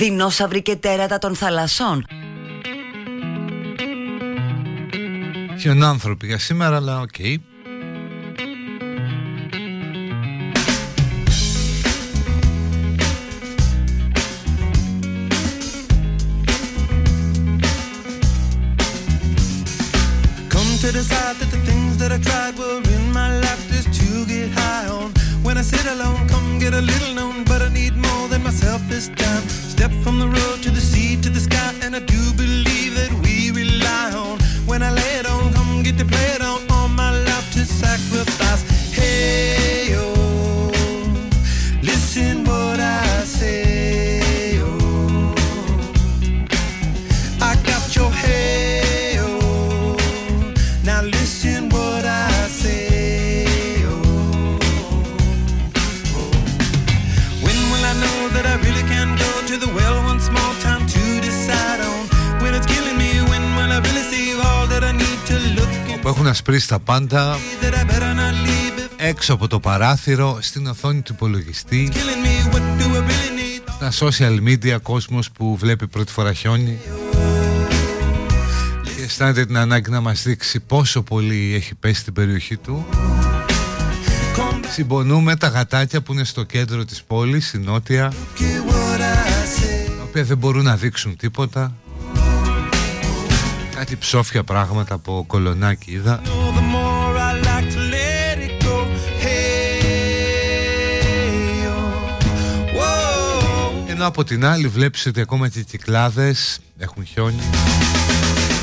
δεινόσαυροι και τέρατα των θαλασσών. Χιονάνθρωποι για σήμερα, αλλά okay. Okay. Πάντα That I better not leave it. έξω από το παράθυρο, στην οθόνη του υπολογιστή, Killing me, what do I really need? στα social media, κόσμος που βλέπει πρώτη φορά χιόνι και αισθάνεται την ανάγκη να μας δείξει πόσο πολύ έχει πέσει στην περιοχή του. Come back, Συμπονούμε τα γατάκια που είναι στο κέντρο της πόλης, στη νότια, get what I say. τα οποία δεν μπορούν να δείξουν τίποτα. Κάτι ψόφια πράγματα από κολονάκι είδα. Ενώ από την άλλη βλέπεις ότι ακόμα και οι κυκλάδες έχουν χιόνι.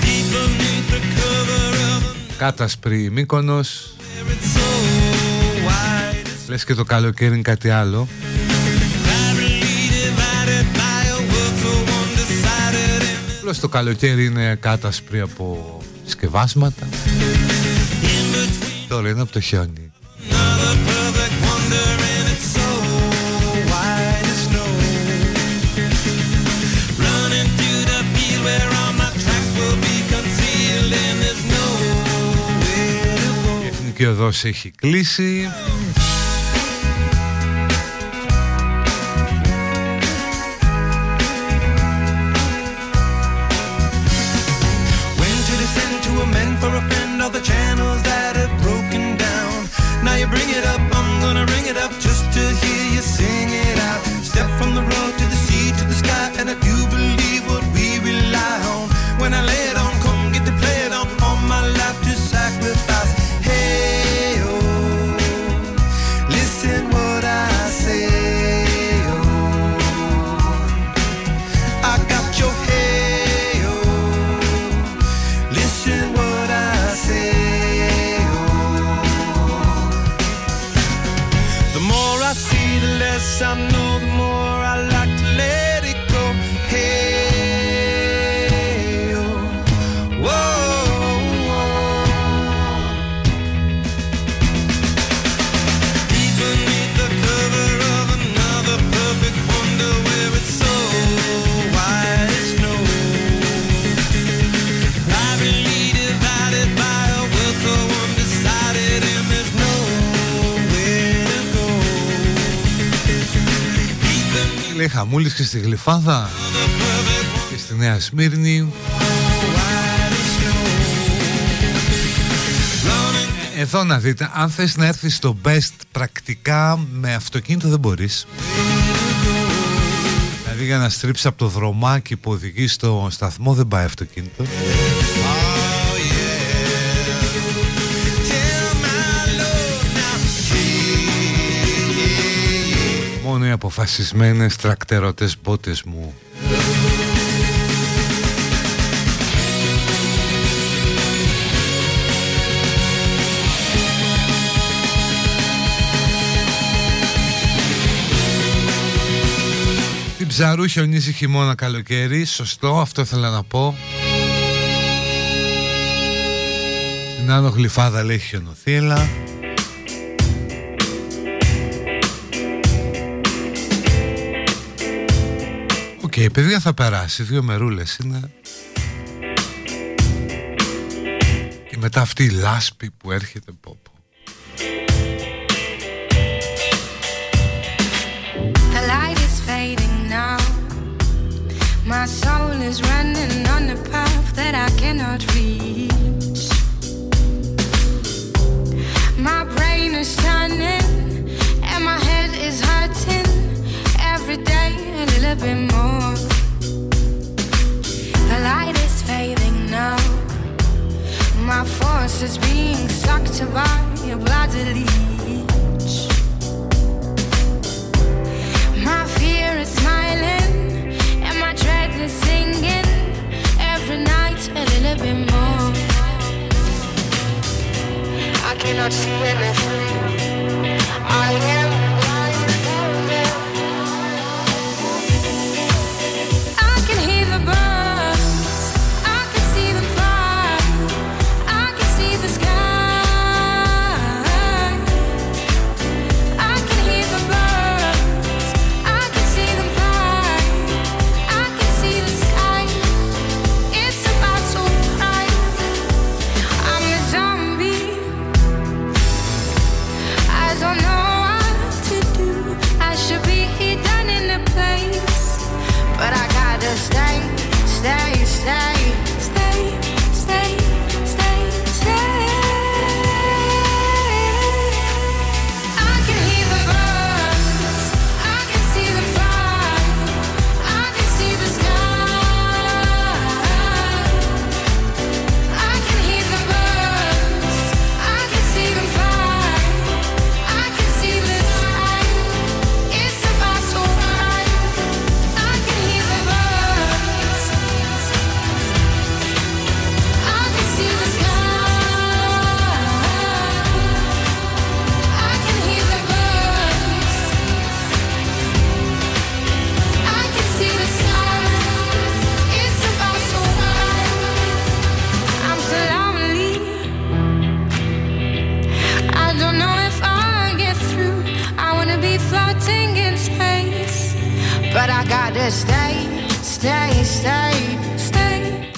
Deep beneath the cover of Κάτασπρη Μύκονος, a it's so wide. It's λες και το καλοκαίρι είναι κάτι άλλο. privately divided by a world so one-decided and Απλώς το καλοκαίρι είναι κάτασπρη από σκευάσματα. in between Τώρα είναι από το χιόνι. Go. Η εθνική οδός έχει κλείσει. Beneath Λέει χαμούλης και στη Γλυφάδα the perfect και στη Νέα Σμύρνη. white as snow. Running Εδώ να δείτε, αν θες να έρθεις στο best πρακτικά με αυτοκίνητο δεν μπορείς. Δηλαδή για να στρίψεις από το δρομάκι που οδηγείς στο σταθμό δεν πάει αυτοκίνητο. Οι αποφασισμένες τρακτερωτές μπότες μου. Την ψαρού χιονίζει χειμώνα καλοκαίρι, σωστό, αυτό ήθελα να πω. Στην άνω γλυφάδα λέει χιονοθύλα. Οκ, παιδιά θα περάσει, δύο μερούλες είναι. Και μετά αυτή η λάσπη που έρχεται πω πω. The light is fading now. My soul is running on a path that I cannot reach. My brain is turning every day a little bit more. The light is fading now. My force is being sucked by a bloody leech. My fear is smiling and my dread is singing every night a little bit more. I cannot see anything. I am.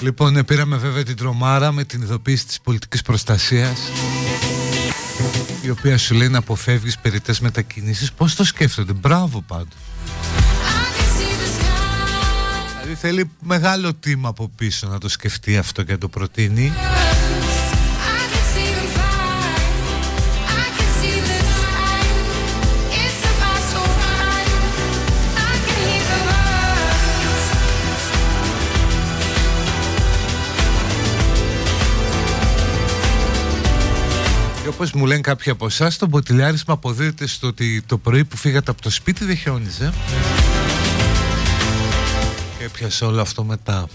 Λοιπόν, πήραμε βέβαια την τρομάρα με την ειδοποίηση της πολιτικής προστασίας η οποία σου λέει να αποφεύγεις περιττές μετακινήσεις. Πώς το σκέφτονται, μπράβο πάντως. Δηλαδή θέλει μεγάλο τίμα από πίσω να το σκεφτεί αυτό και να το προτείνει. Όπως μου λένε κάποιοι από εσάς, το μποτιλιάρισμα αποδίδεται στο ότι το πρωί που φύγατε από το σπίτι δεν χιόνιζε. Και έπιασε όλο αυτό μετά.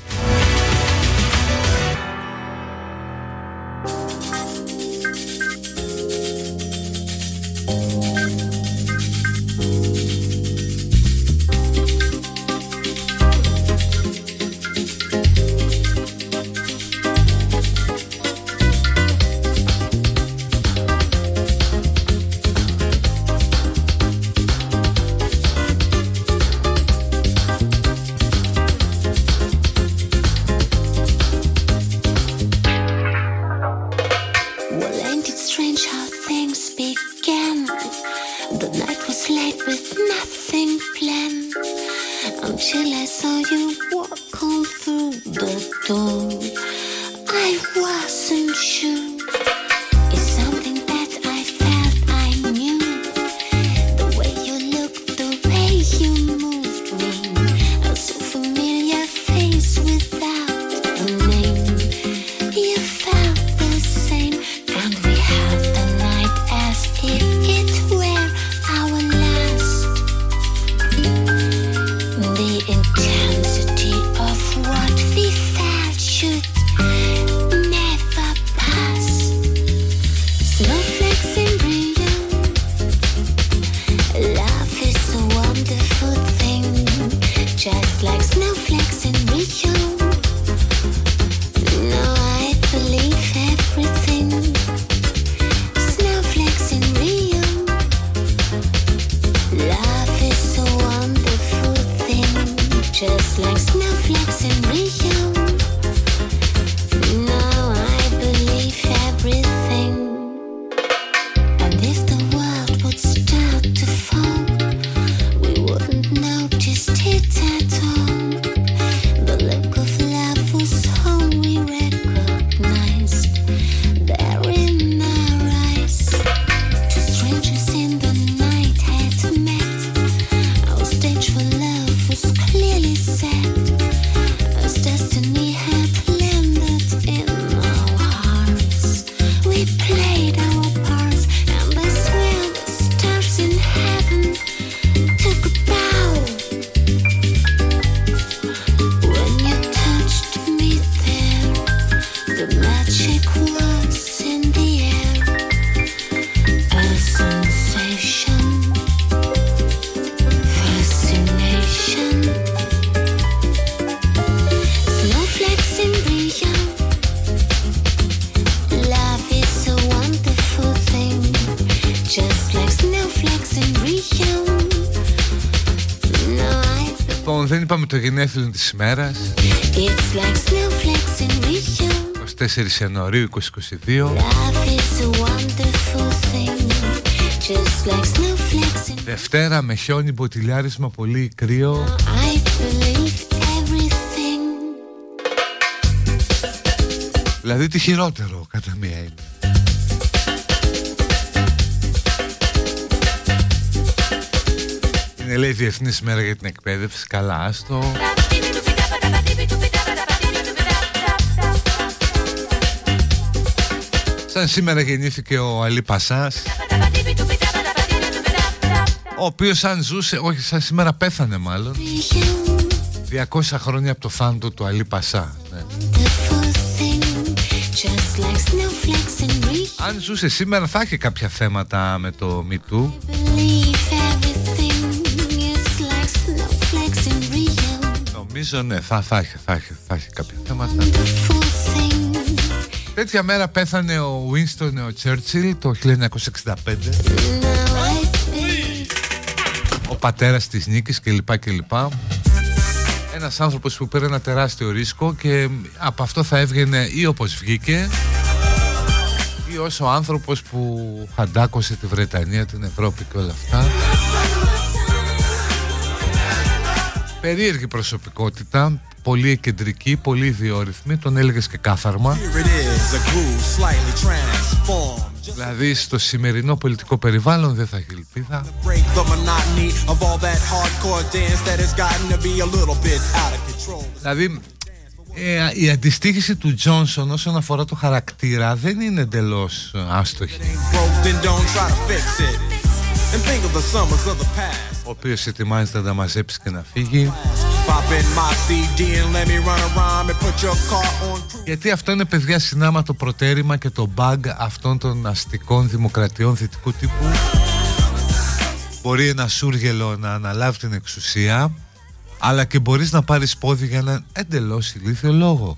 Το γενέθλιο της ημέρας. 24 Ιανουαρίου 2022 Δευτέρα με χιόνι, μποτιλιάρισμα, πολύ κρύο. Δηλαδή τι χειρότερο κατά μία είναι Είναι λέει Διεθνής Μέρα για την Εκπαίδευση. Καλά, άστο. Σαν σήμερα γεννήθηκε ο Αλή Πασάς Ο οποίος αν ζούσε, όχι σαν σήμερα πέθανε μάλλον 200 χρόνια από το θάνατο του Αλή Πασά ναι. Αν ζούσε σήμερα θα είχε κάποια θέματα με το MeToo Νομίζω ναι, θα, θα, έχει, θα, έχει, θα έχει κάποια θέματα. Τέτοια μέρα πέθανε ο Winston ο Churchill το 1965. Ο πατέρας της νίκης κλπ. κλπ. Ένας άνθρωπος που πήρε ένα τεράστιο ρίσκο και από αυτό θα έβγαινε ή όπως βγήκε ή ως ο άνθρωπος που χαντάκωσε τη Βρετανία, την Ευρώπη και όλα αυτά. Περίεργη προσωπικότητα, πολύ κεντρική, πολύ διόρυθμη, τον έλεγες και κάθαρμα. Δηλαδή στο σημερινό πολιτικό περιβάλλον δεν θα έχει ελπίδα. Δηλαδή ε, η αντιστοίχηση του Τζόνσον όσον αφορά το χαρακτήρα δεν είναι εντελώς άστοχη ο οποίος ετοιμάζεται να τα μαζέψει και να φύγει. Γιατί αυτό είναι παιδιά συνάμα το προτέρημα και το bug αυτών των αστικών δημοκρατιών δυτικού τύπου. Μπορεί ένα σούργελο να αναλάβει την εξουσία αλλά και μπορείς να πάρεις πόδι για έναν εντελώς ηλίθιο λόγο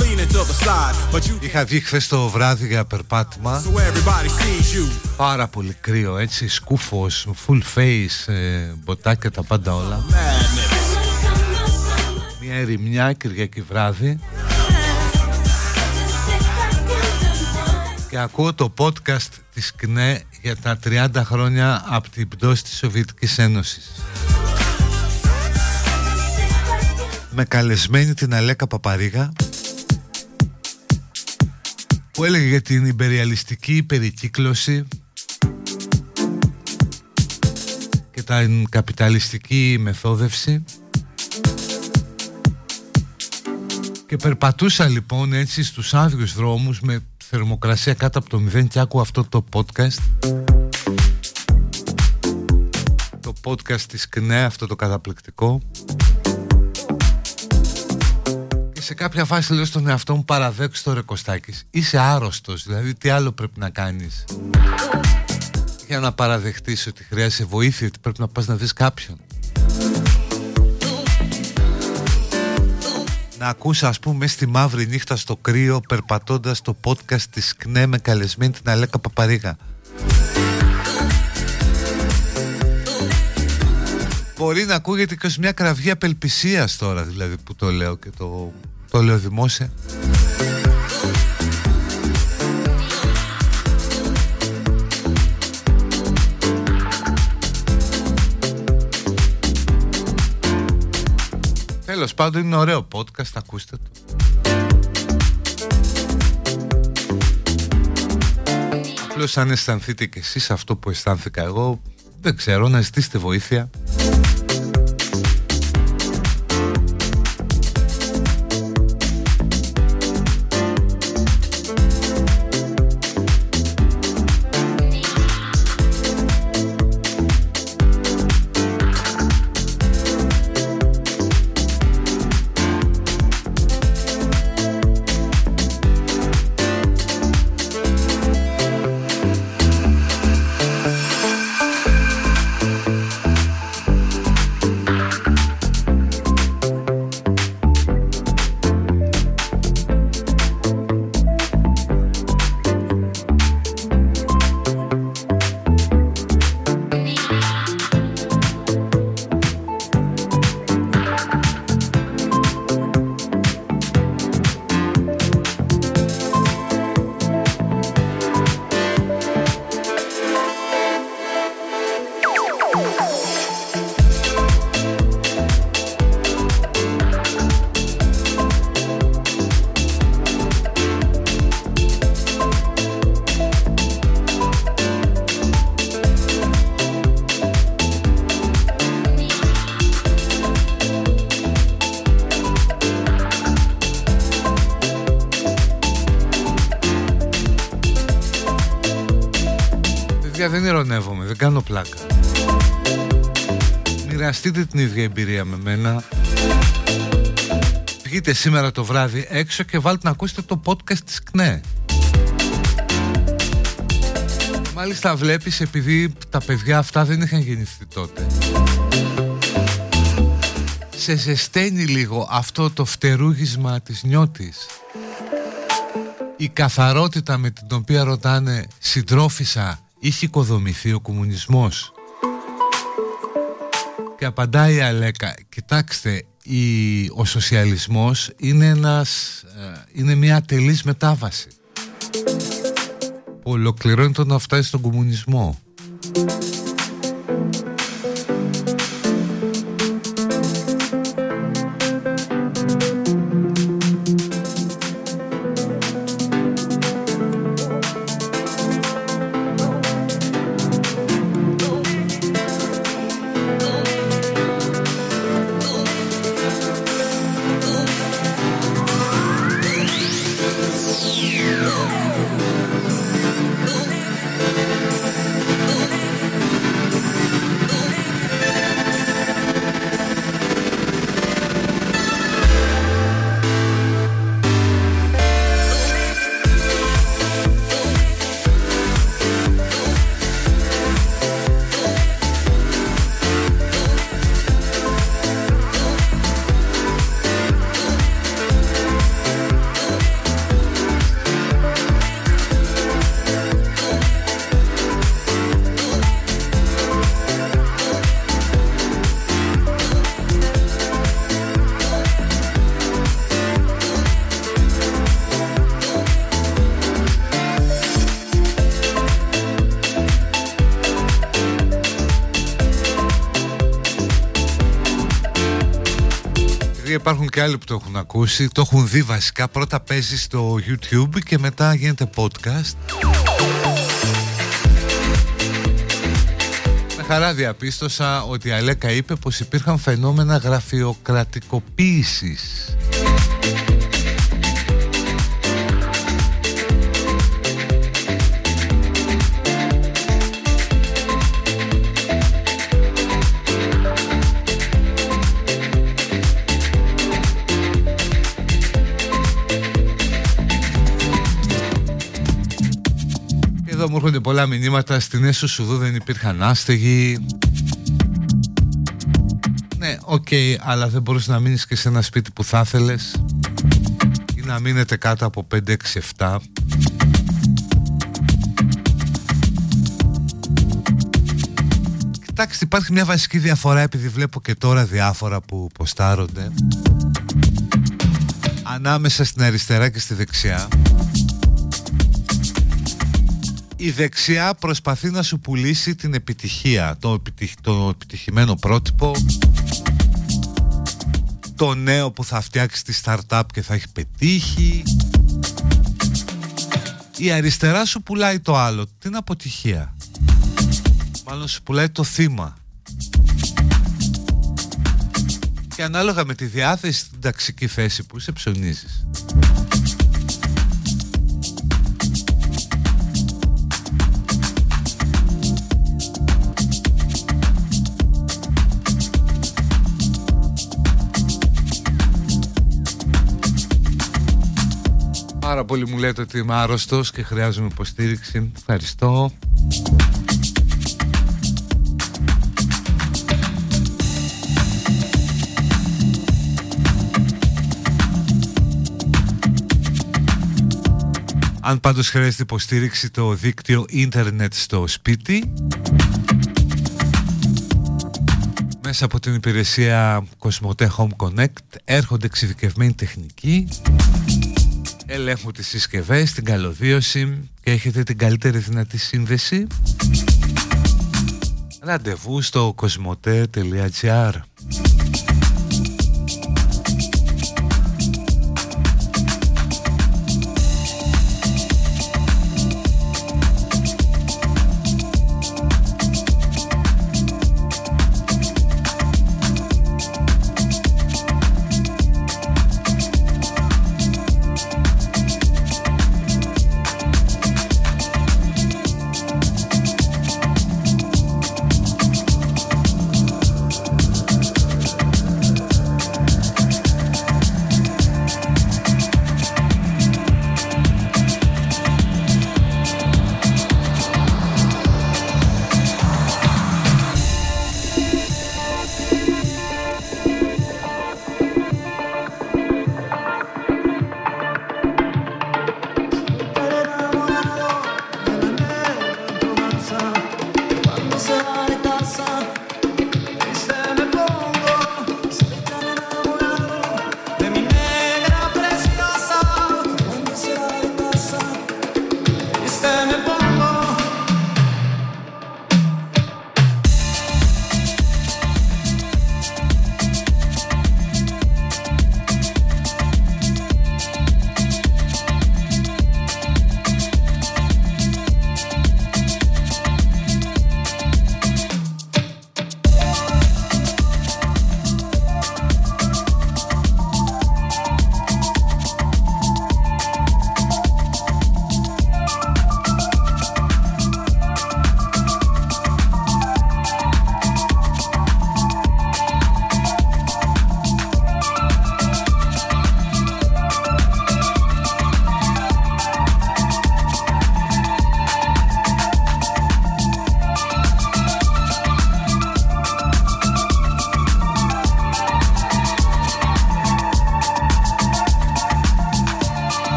leaning to the side. But you Είχα βγει χθες το βράδυ για περπάτημα. So everybody sees you. Πάρα πολύ κρύο, έτσι, σκούφος, full face, ε, μποτάκια τα πάντα όλα. Μια ερημιά Κυριακή βράδυ. Και ακούω το podcast της ΚΝΕ για τα 30 χρόνια από την πτώση της Σοβιετικής Ένωσης. Με καλεσμένη την Αλέκα Παπαρίγα που έλεγε για την υπεριαλιστική περικύκλωση και την καπιταλιστική μεθόδευση. Και περπατούσα λοιπόν έτσι στους άδειους δρόμους με θερμοκρασία κάτω από το μηδέν και άκου αυτό το podcast. Το podcast της ΚΝΕ αυτό το καταπληκτικό και σε κάποια φάση λέω στον εαυτό μου παραδέξου το ρεκοστάκης είσαι άρρωστος δηλαδή τι άλλο πρέπει να κάνεις; Για να παραδεχτείς ότι χρειάζεσαι βοήθεια ότι πρέπει να πας να δεις κάποιον να ακούσα ας πούμε στη μαύρη νύχτα στο κρύο περπατώντας το podcast της ΚΝΕ με καλεσμένη την Αλέκα Παπαρίγα. Μπορεί να ακούγεται και ως μια κραυγή απελπισίας τώρα δηλαδή που το λέω και το, το λέω δημόσια. Τέλος πάντων είναι ωραίο podcast, ακούστε το. Απλώς αν αισθανθείτε κι εσείς αυτό που αισθάνθηκα εγώ, δεν ξέρω, να ζητήσετε βοήθεια. Μοιραστείτε την ίδια εμπειρία με μένα. Βγείτε σήμερα το βράδυ έξω και βάλτε να ακούσετε το podcast της ΚΝΕ. Μάλιστα βλέπεις επειδή τα παιδιά αυτά δεν είχαν γεννηθεί τότε. Σε ζεσταίνει λίγο αυτό το φτερούγισμα της νιώτης. Η καθαρότητα με την οποία ρωτάνε συντρόφισα είχε οικοδομηθεί ο κομμουνισμός και απαντάει η Αλέκα κοιτάξτε η, ο σοσιαλισμός είναι, ένας, ε, είναι μια ατελής μετάβαση που ολοκληρώνει το να φτάσει στον κομμουνισμό και άλλοι που το έχουν ακούσει Το έχουν δει βασικά. Πρώτα παίζει στο YouTube και μετά γίνεται podcast. Με χαρά διαπίστωσα ότι η Αλέκα είπε πως υπήρχαν φαινόμενα γραφειοκρατικοποίησης έρχονται πολλά μηνύματα. Στην ΕΣΣΔ δεν υπήρχαν άστεγοι. Ναι, okay, okay, αλλά δεν μπορείς να μείνεις και σε ένα σπίτι που θα ήθελες. Ή να μείνετε κάτω από 5, 6, 7 Κοιτάξτε, υπάρχει μια βασική διαφορά επειδή βλέπω και τώρα διάφορα που ποστάρονται Ανάμεσα στην αριστερά και στη δεξιά η δεξιά προσπαθεί να σου πουλήσει την επιτυχία, το, επιτυχ, το επιτυχημένο πρότυπο, το νέο που θα φτιάξει τη startup και θα έχει πετύχει. Η αριστερά σου πουλάει το άλλο, την αποτυχία; Μάλλον σου πουλάει το θύμα. Και ανάλογα με τη διάθεση στην ταξική θέση που είσαι ψωνίζεις. Πάρα πολύ μου λέτε ότι είμαι άρρωστος και χρειάζομαι υποστήριξη. Ευχαριστώ. Αν πάντως χρειάζεται υποστήριξη το δίκτυο ίντερνετ στο σπίτι μέσα από την υπηρεσία Cosmote Home Connect έρχονται εξειδικευμένοι τεχνικοί ελέγχουν τις συσκευές, την καλωδίωση και έχετε την καλύτερη δυνατή σύνδεση. Ραντεβού στο cosmote.gr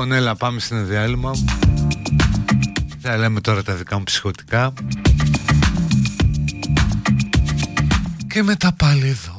Λοιπόν, έλα, πάμε στην διάλειμμα. Θα λέμε τώρα τα δικά μου ψυχοτικά. Και μετά πάλι εδώ.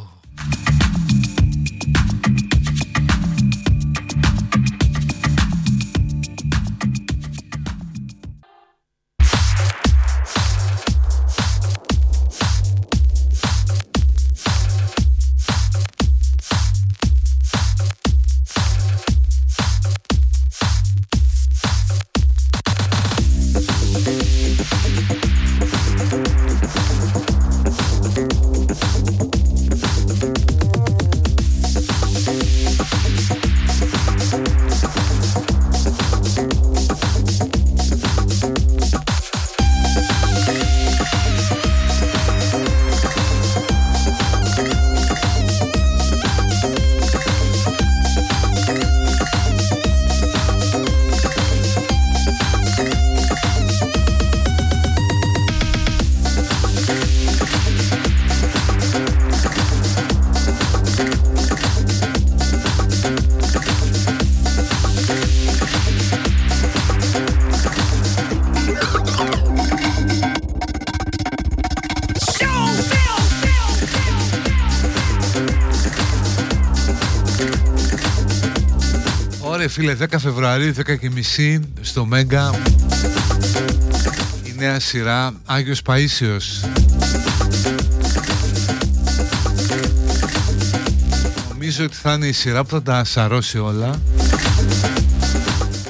Φίλε 10 Φεβρουαρίου 10 και μισή στο Μέγκα. Η νέα σειρά Άγιος Παΐσιος Νομίζω ότι θα είναι η σειρά που θα τα σαρώσει όλα.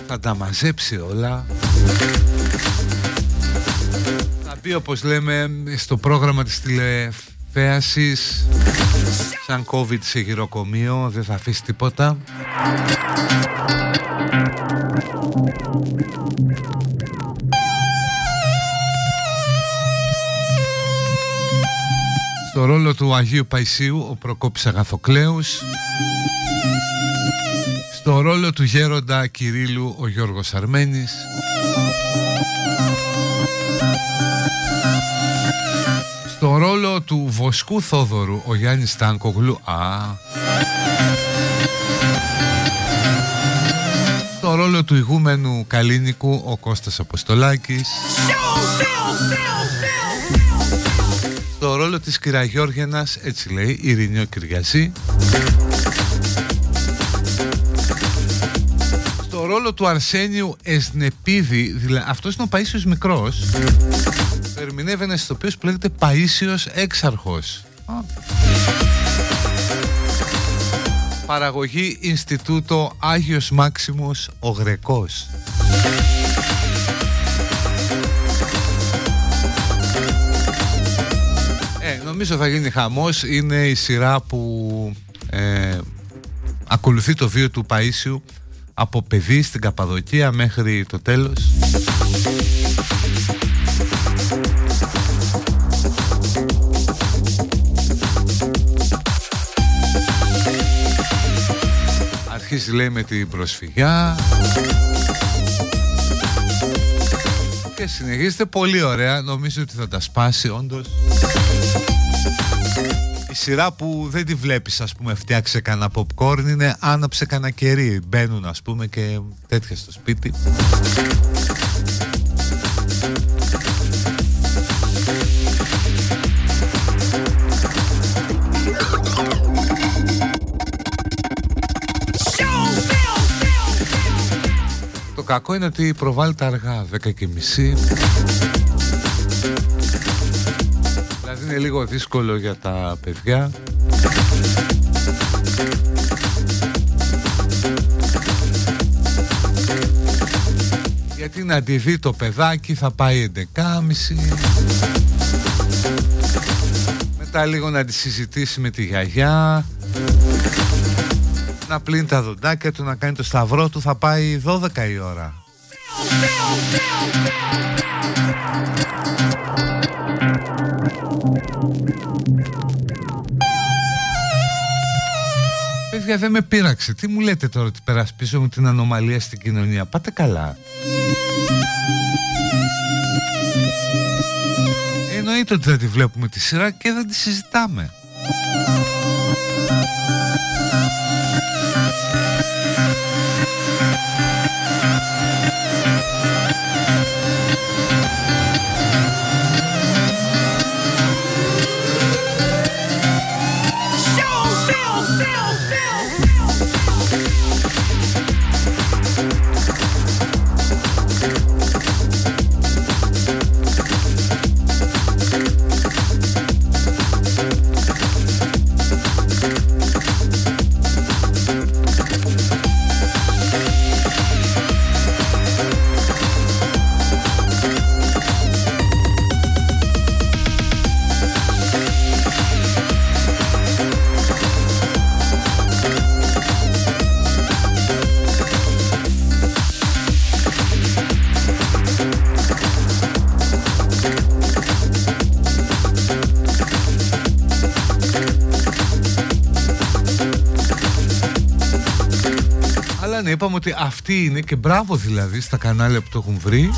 Θα τα μαζέψει όλα. Θα μπει όπως λέμε στο πρόγραμμα της τηλεφέασης. Σαν COVID σε γυροκομείο δεν θα αφήσει τίποτα Στο ρόλο του Αγίου Παϊσίου ο Προκόπης Αγαθοκλέους. Στο ρόλο του γέροντα Κυρίλου ο Γιώργος Αρμένης. Στο ρόλο του Βοσκού Θόδωρου ο Γιάννης Τάνκογλου Α. Στο ρόλο του ηγούμενου Καλίνικου ο Κώστας Αποστολάκης το ρόλο της Κυραγιώργενας, έτσι λέει, Ειρηνιό Κυριαζή. Στο ρόλο του Αρσένιου Εσνεπίδη, δηλαδή αυτός είναι ο Παΐσιος Μικρός, ερμηνεύει ένας ηθοποιός που λέγεται Παΐσιος Έξαρχος. Παραγωγή Ινστιτούτο Άγιος Μάξιμος ο Γρεκός. Νομίζω θα γίνει χαμός. Είναι η σειρά που ε, ακολουθεί το βίο του Παΐσιου από παιδί στην Καπαδοκία μέχρι το τέλος. Αρχίζει λέει με την προσφυγιά. Και συνεχίζεται. Πολύ ωραία. Νομίζω ότι θα τα σπάσει όντως. η σειρά που δεν τη βλέπεις ας πούμε φτιάξε κανένα popcorn είναι άναψε κανένα κερί. Μπαίνουν ας πούμε και τέτοια στο σπίτι. Το κακό είναι ότι προβάλλεται αργά 10 και μισή λίγο δύσκολο για τα παιδιά γιατί να τη δει το παιδάκι θα πάει 11.30 μετά λίγο να τη συζητήσει με τη γιαγιά να πλύνει τα δοντάκια του να κάνει το σταυρό του θα πάει 12 η ώρα Παιδιά δεν με πείραξε. Τι μου λέτε τώρα ότι περασπίσω με την ανομαλία στην κοινωνία; Πάτε καλά. Εννοείται ότι δεν τη βλέπουμε τη σειρά και δεν τη συζητάμε. Είπαμε ότι αυτή είναι και μπράβο δηλαδή στα κανάλια που το έχουν βρει.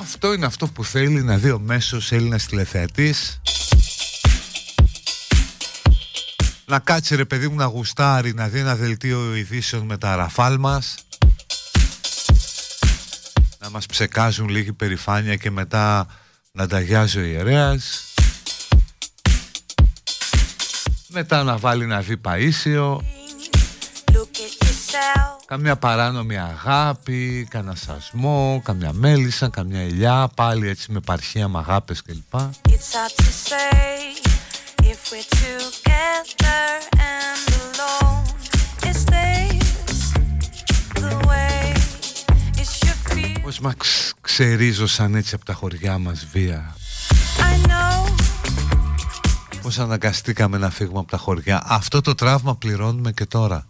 Αυτό είναι αυτό που θέλει να δει ο μέσος Έλληνας τηλεθεατής. Να κάτσει ρε παιδί μου να γουστάρει, να δει ένα δελτίο ειδήσεων με τα ραφάλ μας. Να μας ψεκάζουν λίγη περηφάνεια και μετά να ταγιάζει ο ιερέας. Μετά να βάλει να δει Παΐσιο Καμιά παράνομη αγάπη, κανένα σασμό, καμιά μέλισσα, καμιά ελιά, πάλι έτσι με παρχία με αγάπες κλπ. Πώς μας ξερίζωσαν έτσι από τα χωριά μας βία. Πώς αναγκαστήκαμε να φύγουμε από τα χωριά. Αυτό το τραύμα πληρώνουμε και τώρα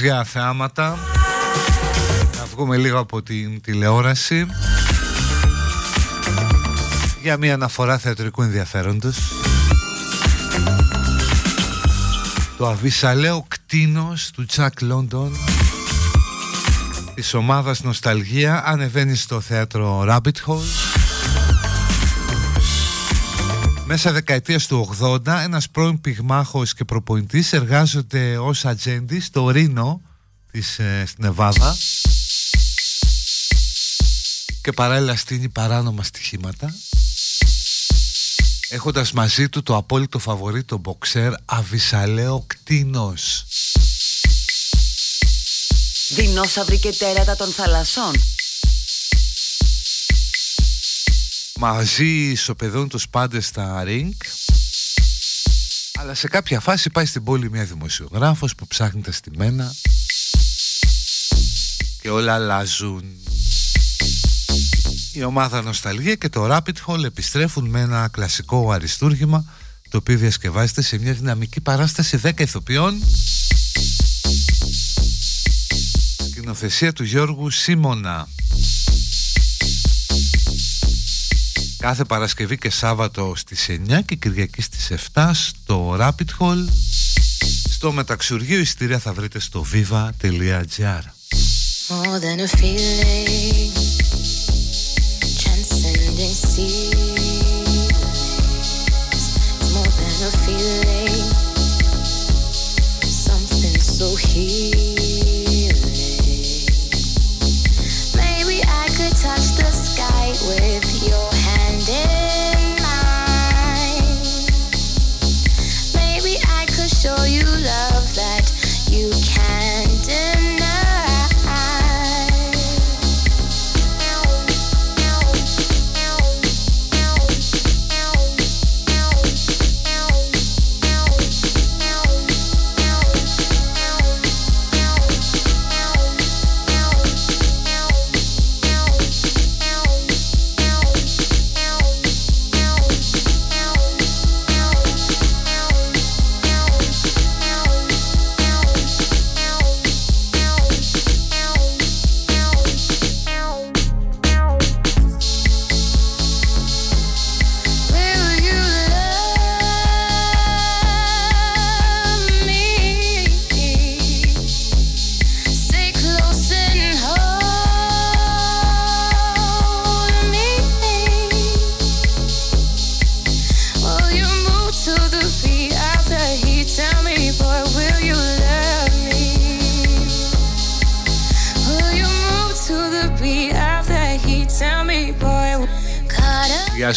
για θεάματα Να βγούμε λίγο από την τηλεόραση. Για μια αναφορά θεατρικού ενδιαφέροντος. Το αβυσαλαίο κτίνος του Τσακ Λόντον Της ομάδας Νοσταλγία Ανεβαίνει στο θέατρο Rabbit Hole μέσα δεκαετίας του 80 ένας πρώην πυγμάχος και προπονητής εργάζονται ως ατζέντη στο Ρήνο της, ε, στην Εβάδα. Και παράλληλα στείνει παράνομα στοιχήματα έχοντας μαζί του το απόλυτο φαβορή το μποξέρ Αβυσαλέο Κτίνος. Δεινόσαυροι και τέρατα των θαλασσών Μαζί ισοπεδώνουν τους πάντες στα ring. Αλλά σε κάποια φάση πάει στην πόλη μια δημοσιογράφος που ψάχνει τα στημένα. Και όλα αλλάζουν. Η ομάδα Νοσταλγία και το Rapid Hall επιστρέφουν με ένα κλασικό αριστούργημα το οποίο διασκευάζεται σε μια δυναμική παράσταση 10 ηθοποιών. Σκηνοθεσία του Γιώργου Σίμωνα κάθε Παρασκευή και Σάββατο στις 9 και Κυριακή στις 7 στο Rapid Hall. Στο μεταξουργείο ειστήρια θα βρείτε στο viva.gr More than a feeling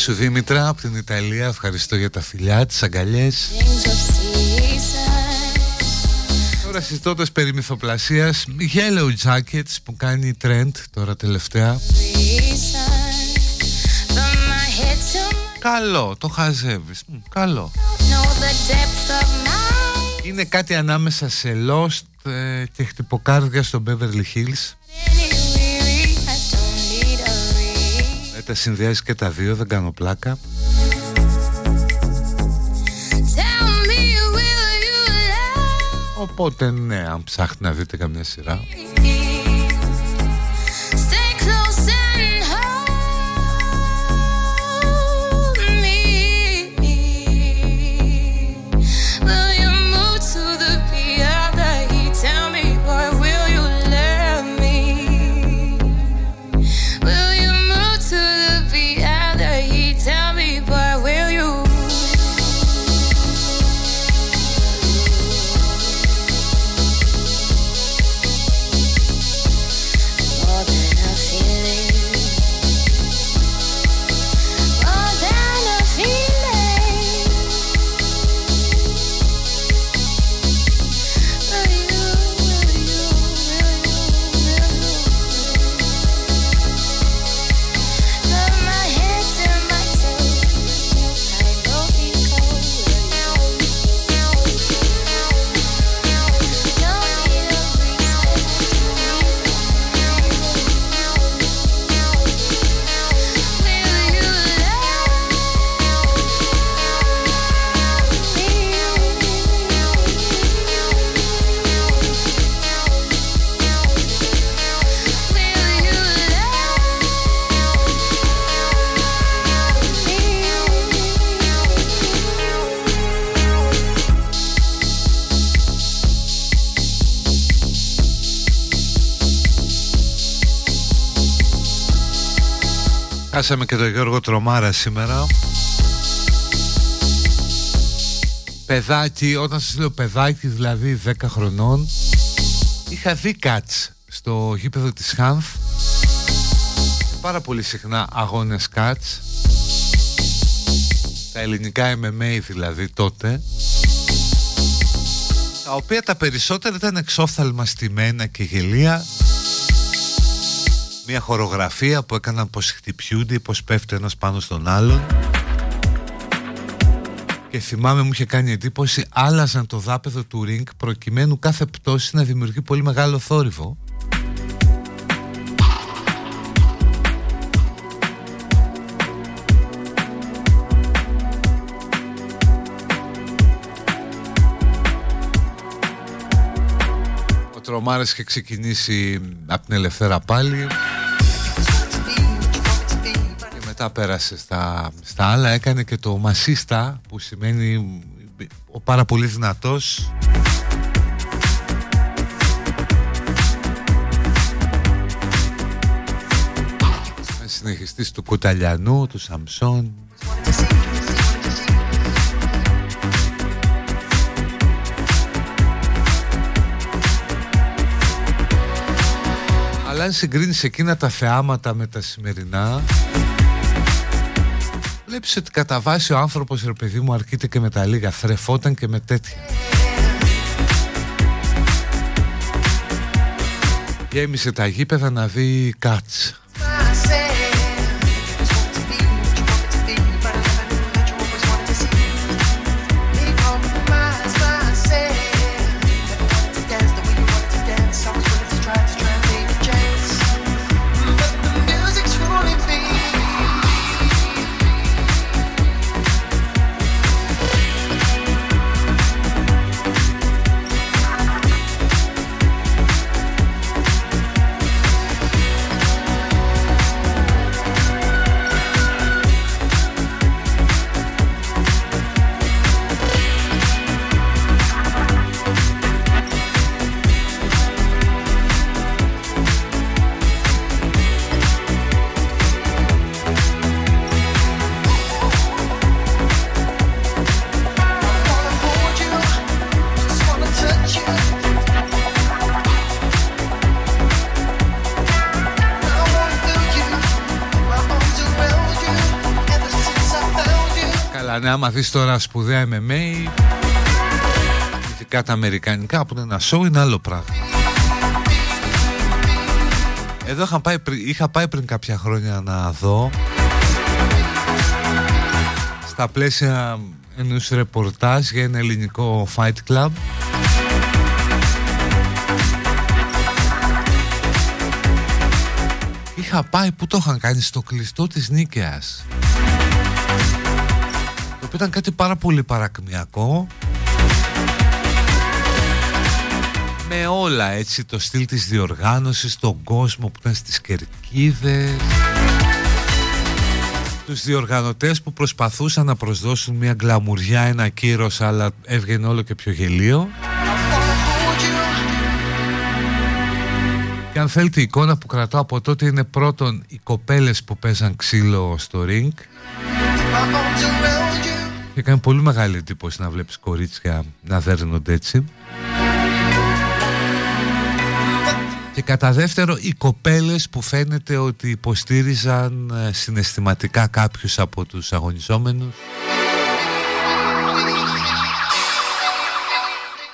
σου Δήμητρα από την Ιταλία. Ευχαριστώ για τα φιλιά, τις αγκαλιές. Τώρα συζητώντας περί μυθοπλασίας Yellow Jackets που κάνει trend τώρα τελευταία. Καλό, το χαζεύεις. Καλό. Είναι κάτι ανάμεσα σε Lost ε, και χτυποκάρδια στο Beverly Hills τα συνδυάζει και τα δύο, δεν κάνω πλάκα. Οπότε ναι, αν ψάχνει να δείτε καμιά σειρά Χάσαμε και τον Γιώργο Τρομάρα σήμερα. Παιδάκι, όταν σας λέω παιδάκι δηλαδή 10 χρονών Είχα δει κάτς στο γήπεδο της Χάνθ. Πάρα πολύ συχνά αγώνες κάτς. Τα ελληνικά MMA δηλαδή τότε. Τα οποία τα περισσότερα ήταν εξόφθαλμα στημένα και γελία μια χορογραφία που έκαναν πως χτυπιούνται πως πέφτει ένας πάνω στον άλλον. Και θυμάμαι μου είχε κάνει εντύπωση άλλαζαν το δάπεδο του ring προκειμένου κάθε πτώση να δημιουργεί πολύ μεγάλο θόρυβο. Τρομάρες και ξεκινήσει από την Ελευθέρα πάλι και μετά πέρασε στα, στα άλλα. Έκανε και το μασίστα που σημαίνει ο πάρα πολύ δυνατός. Συνεχιστής του Κουταλιανού, του Σαμψόν Αλλά αν συγκρίνεις εκείνα τα θεάματα με τα σημερινά Βλέπεις ότι κατά βάση ο άνθρωπος ρε παιδί μου αρκείται και με τα λίγα. Θρεφόταν και με τέτοια. Γέμισε τα γήπεδα να δει κάτς άμα δεις τώρα σπουδαία MMA Ειδικά τα αμερικανικά που είναι ένα show είναι άλλο πράγμα. Εδώ είχα πάει, είχα πάει πριν κάποια χρόνια να δω. Στα πλαίσια ενός ρεπορτάζ για ένα ελληνικό fight club. Είχα πάει που το είχαν κάνει στο κλειστό της Νίκαιας οποίο ήταν κάτι πάρα πολύ παρακμιακό. Με όλα έτσι το στυλ της διοργάνωσης τον κόσμο που ήταν στις κερκίδες. Τους διοργανωτές που προσπαθούσαν να προσδώσουν μια γκλαμουριά, ένα κύρος αλλά έβγαινε όλο και πιο γελίο. Και αν θέλετε η εικόνα που κρατώ από τότε είναι πρώτον οι κοπέλες που παίζαν ξύλο στο ring και κάνει πολύ μεγάλη εντύπωση να βλέπεις κορίτσια να δέρνονται έτσι. Και κατά δεύτερο οι κοπέλες που φαίνεται ότι υποστήριζαν ε, συναισθηματικά κάποιους από τους αγωνιζόμενους.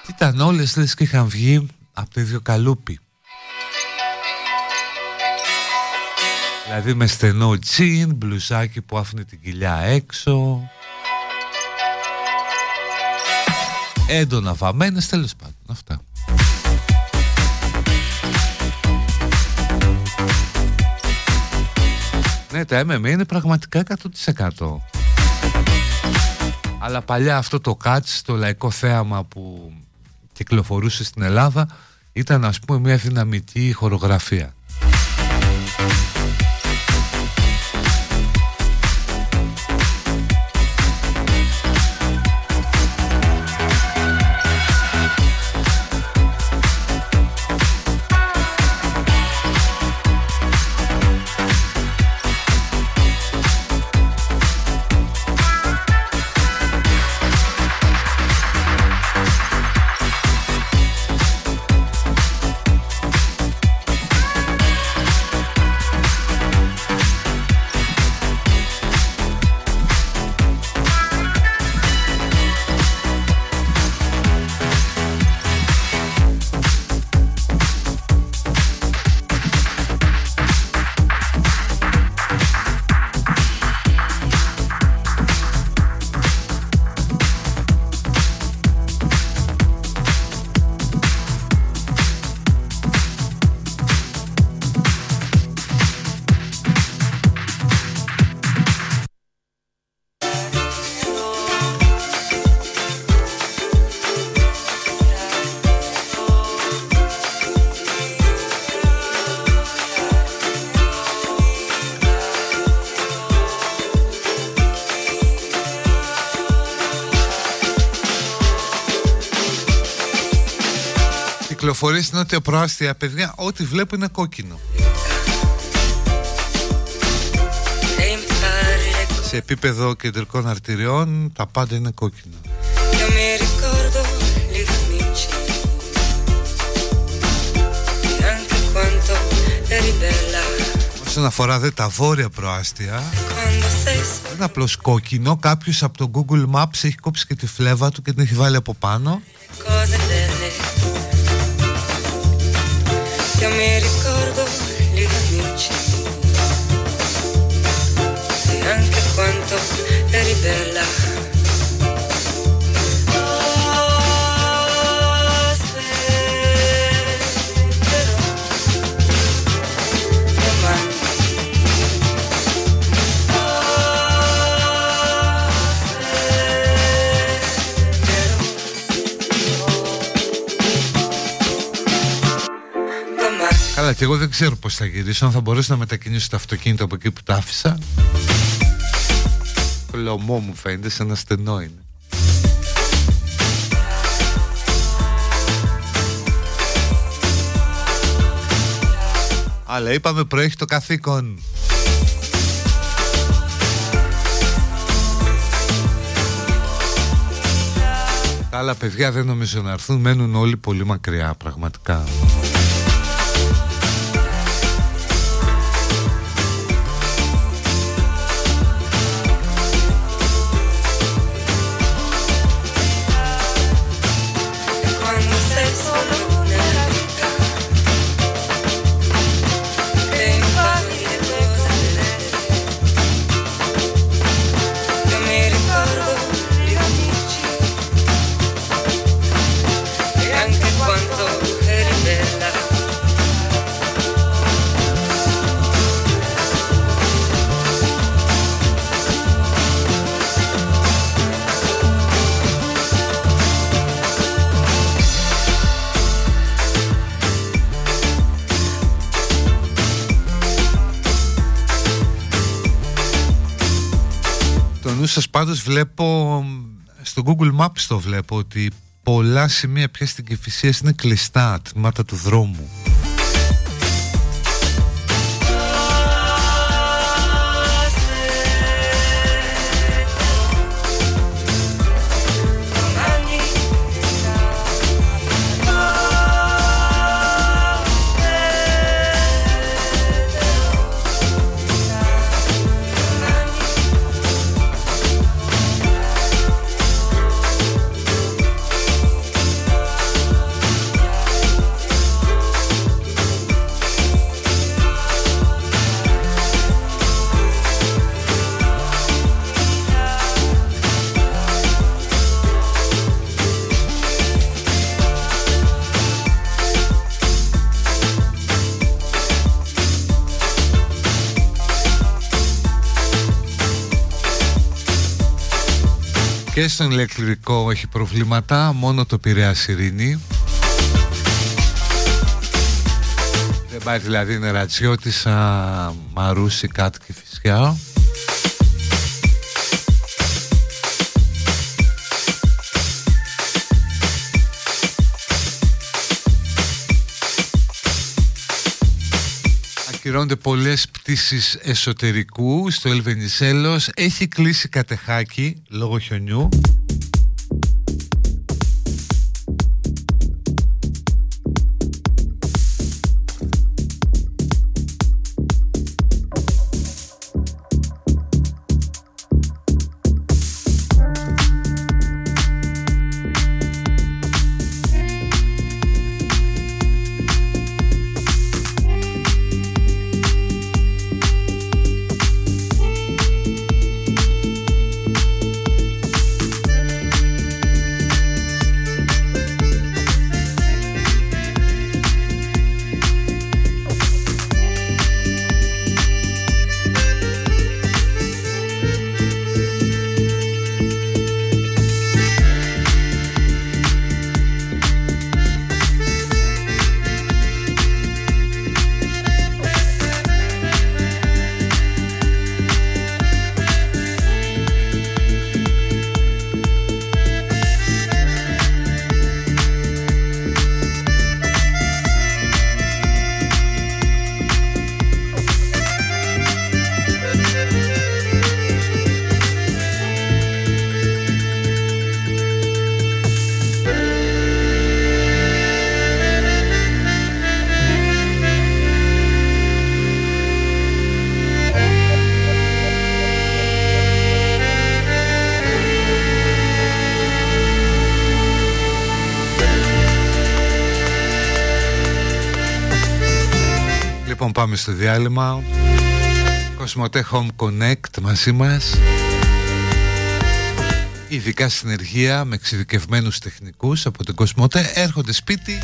Ήταν όλες λες και είχαν βγει από το ίδιο καλούπι. Δηλαδή με στενό τσιν, μπλουζάκι που άφηνε την κοιλιά έξω έντονα βαμμένες τέλος πάντων. Αυτά. Ναι τα MMA είναι πραγματικά 100% αλλά παλιά αυτό το catch, το λαϊκό θέαμα που κυκλοφορούσε στην Ελλάδα ήταν ας πούμε μια δυναμική χορογραφία κυκλοφορεί στην νότια προάστια παιδιά ό,τι βλέπουν είναι κόκκινο. Σε επίπεδο κεντρικών αρτηριών τα πάντα είναι κόκκινα. Όσον αφορά δε τα βόρεια προάστια Δεν είναι απλώς κόκκινο. Κάποιος από το Google Maps έχει κόψει και τη φλέβα του Και την έχει βάλει από πάνω me ricordo Καλά και εγώ δεν ξέρω πως θα γυρίσω Αν θα μπορέσω να μετακινήσω το αυτοκίνητο από εκεί που τα άφησα. Λωμό μου φαίνεται σαν ένα στενό είναι. Αλλά είπαμε προέχει το καθήκον. Καλά παιδιά δεν νομίζω να έρθουν. Μένουν όλοι πολύ μακριά πραγματικά βλέπω στο Google Maps το βλέπω ότι πολλά σημεία πια στην Κηφισία είναι κλειστά τμήματα του δρόμου και στον ηλεκτρικό έχει προβλήματα μόνο το Πειραιά Ειρήνη δεν πάει δηλαδή νερατσιώτησα Μαρούση κάτω και φυσικά ακυρώνονται πολλές πτήσεις εσωτερικού στο Ελβενισέλος. Έχει κλείσει κατεχάκι λόγω χιονιού. Πάμε στο διάλειμμα. Κοσμοτέ Home Connect μαζί μας. Ειδικά συνεργεία με εξειδικευμένους τεχνικούς από την Κοσμοτέ. Έρχονται σπίτι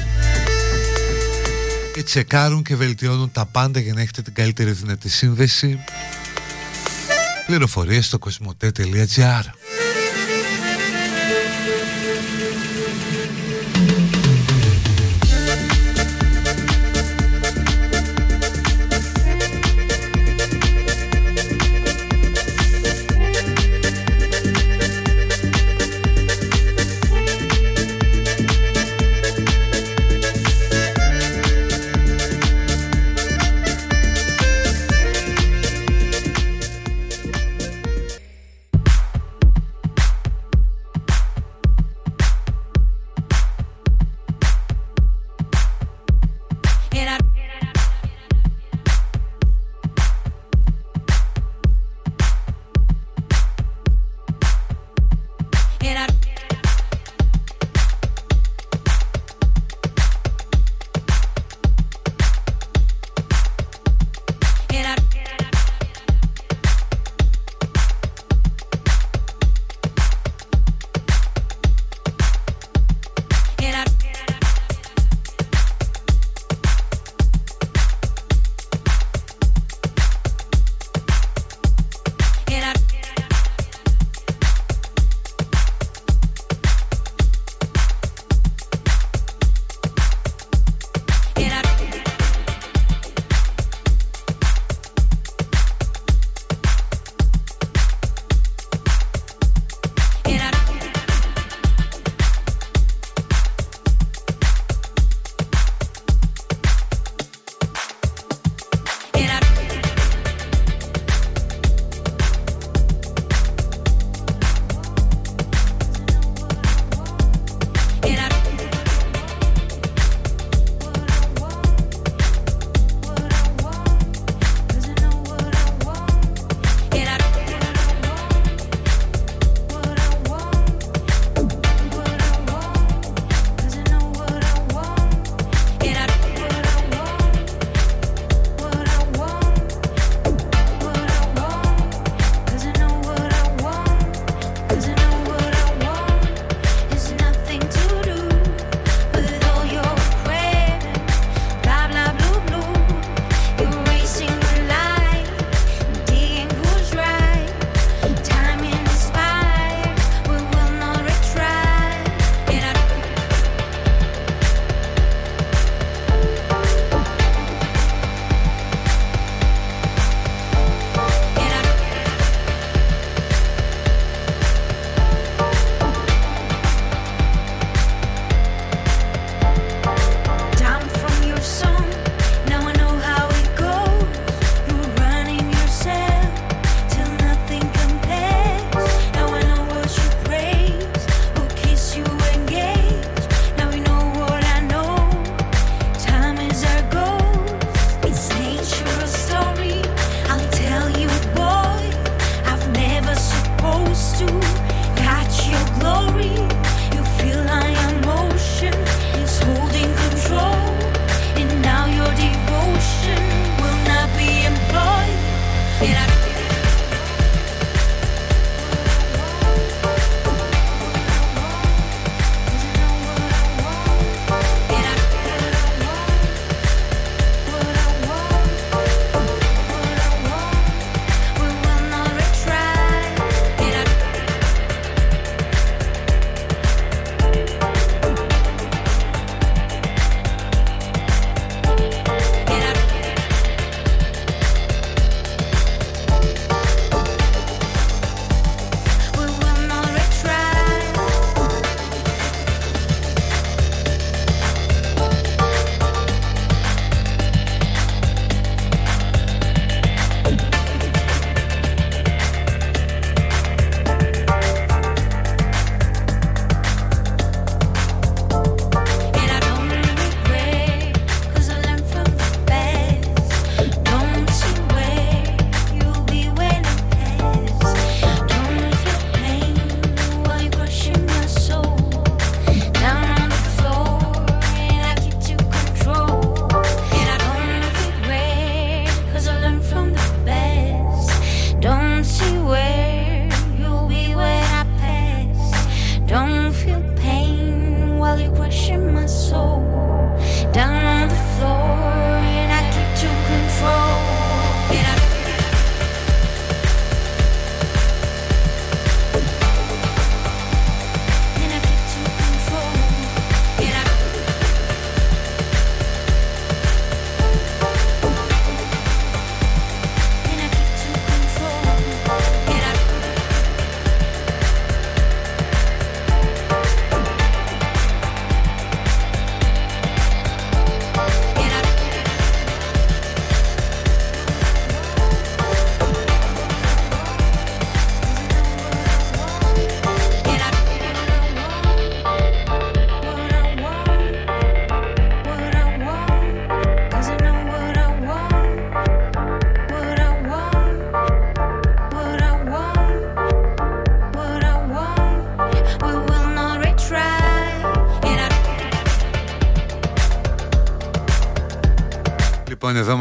και τσεκάρουν και βελτιώνουν τα πάντα για να έχετε την καλύτερη δυνατή σύνδεση. Πληροφορίες στο κοσμοτέ.gr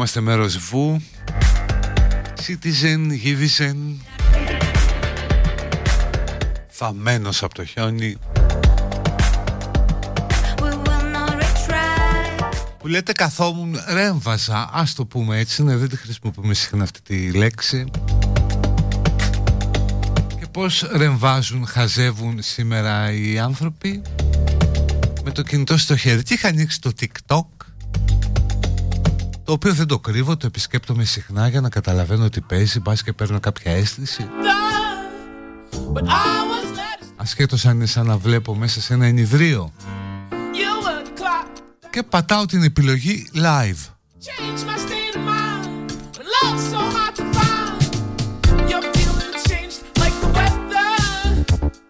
είμαστε μέρος Βου. Citizen, Givizen Φαμένος από το χιόνι. Που λέτε καθόμουν ρέμβαζα Ας το πούμε έτσι. Ναι, Δεν τη χρησιμοποιούμε συχνά αυτή τη λέξη. Και πως ρεμβάζουν, χαζεύουν σήμερα οι άνθρωποι. Με το κινητό στο χέρι. Τι είχα ανοίξει το TikTok; Το οποίο δεν το κρύβω, το επισκέπτομαι συχνά για να καταλαβαίνω ότι παίζει, μπας και παίρνω κάποια αίσθηση. Ασχέτως αν είναι σαν να βλέπω μέσα σε ένα ενιδρίο. Και πατάω την επιλογή live.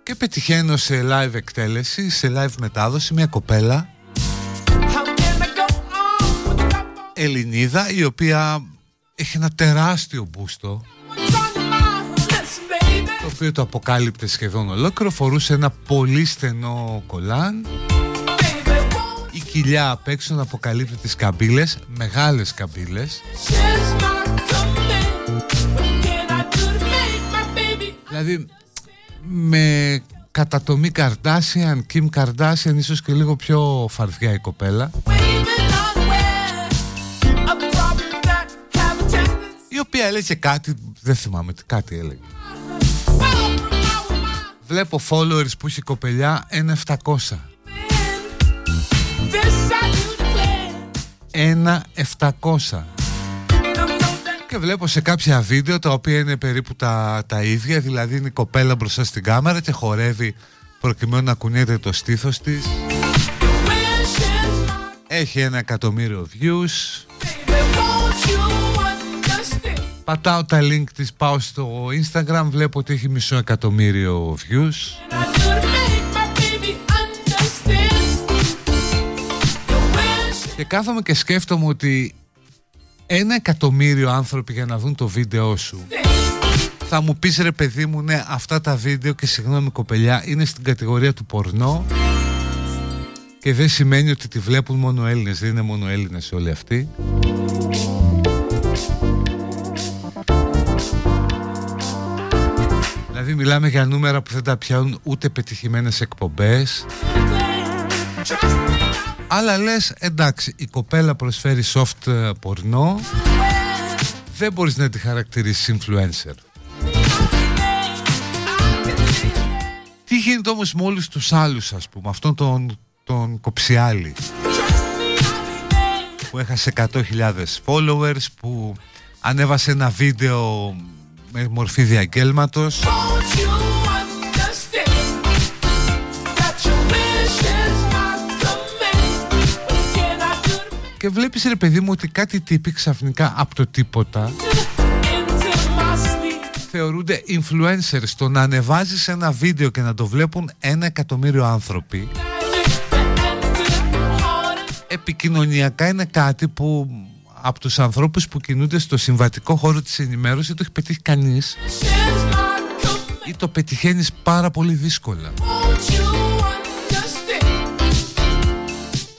Και πετυχαίνω σε live εκτέλεση, σε live μετάδοση, μια κοπέλα Ελληνίδα η οποία έχει ένα τεράστιο μπούστο το οποίο το αποκάλυπτε σχεδόν ολόκληρο φορούσε ένα πολύ στενό κολάν. Η κοιλιά απ' έξω να αποκαλύπτει τις καμπύλες μεγάλες καμπύλες. Δηλαδή με κατατομή Καρδάσιαν, Κιμ Καρδάσιαν ίσως και λίγο πιο φαρδιά η κοπέλα η οποία έλεγε κάτι, δεν θυμάμαι τι κάτι έλεγε. Βλέπω followers που έχει κοπελιά 1.700. 1.700 και βλέπω σε κάποια βίντεο τα οποία είναι περίπου τα, τα ίδια δηλαδή είναι η κοπέλα μπροστά στην κάμερα και χορεύει προκειμένου να κουνιέται το στήθος της έχει ένα εκατομμύριο views Πατάω τα link της, πάω στο Instagram, βλέπω ότι έχει μισό εκατομμύριο views. Και κάθομαι και σκέφτομαι ότι ένα εκατομμύριο άνθρωποι για να δουν το βίντεο σου θα μου πεις ρε παιδί μου ναι αυτά τα βίντεο και συγγνώμη κοπελιά είναι στην κατηγορία του πορνό και δεν σημαίνει ότι τη βλέπουν μόνο Έλληνες δεν είναι μόνο Έλληνες όλοι αυτοί Δηλαδή μιλάμε για νούμερα που δεν τα πιάνουν ούτε πετυχημένες εκπομπές. Αλλά λες εντάξει η κοπέλα προσφέρει soft ε, πορνό. Δεν μπορείς να τη χαρακτηρίσεις influencer. Τι γίνεται όμως με όλους τους άλλους ας πούμε Αυτόν τον, τον κοψιάλη Που έχασε 100.000 followers Που ανέβασε ένα βίντεο με μορφή διαγγέλματος. Και βλέπεις ρε παιδί μου ότι κάτι τύποι ξαφνικά από το τίποτα θεωρούνται influencers. Το να ανεβάζεις ένα βίντεο και να το βλέπουν ένα εκατομμύριο άνθρωποι επικοινωνιακά είναι κάτι που από τους ανθρώπους που κινούνται στο συμβατικό χώρο της ενημέρωσης το έχει πετύχει κανείς ή το πετυχαίνεις πάρα πολύ δύσκολα.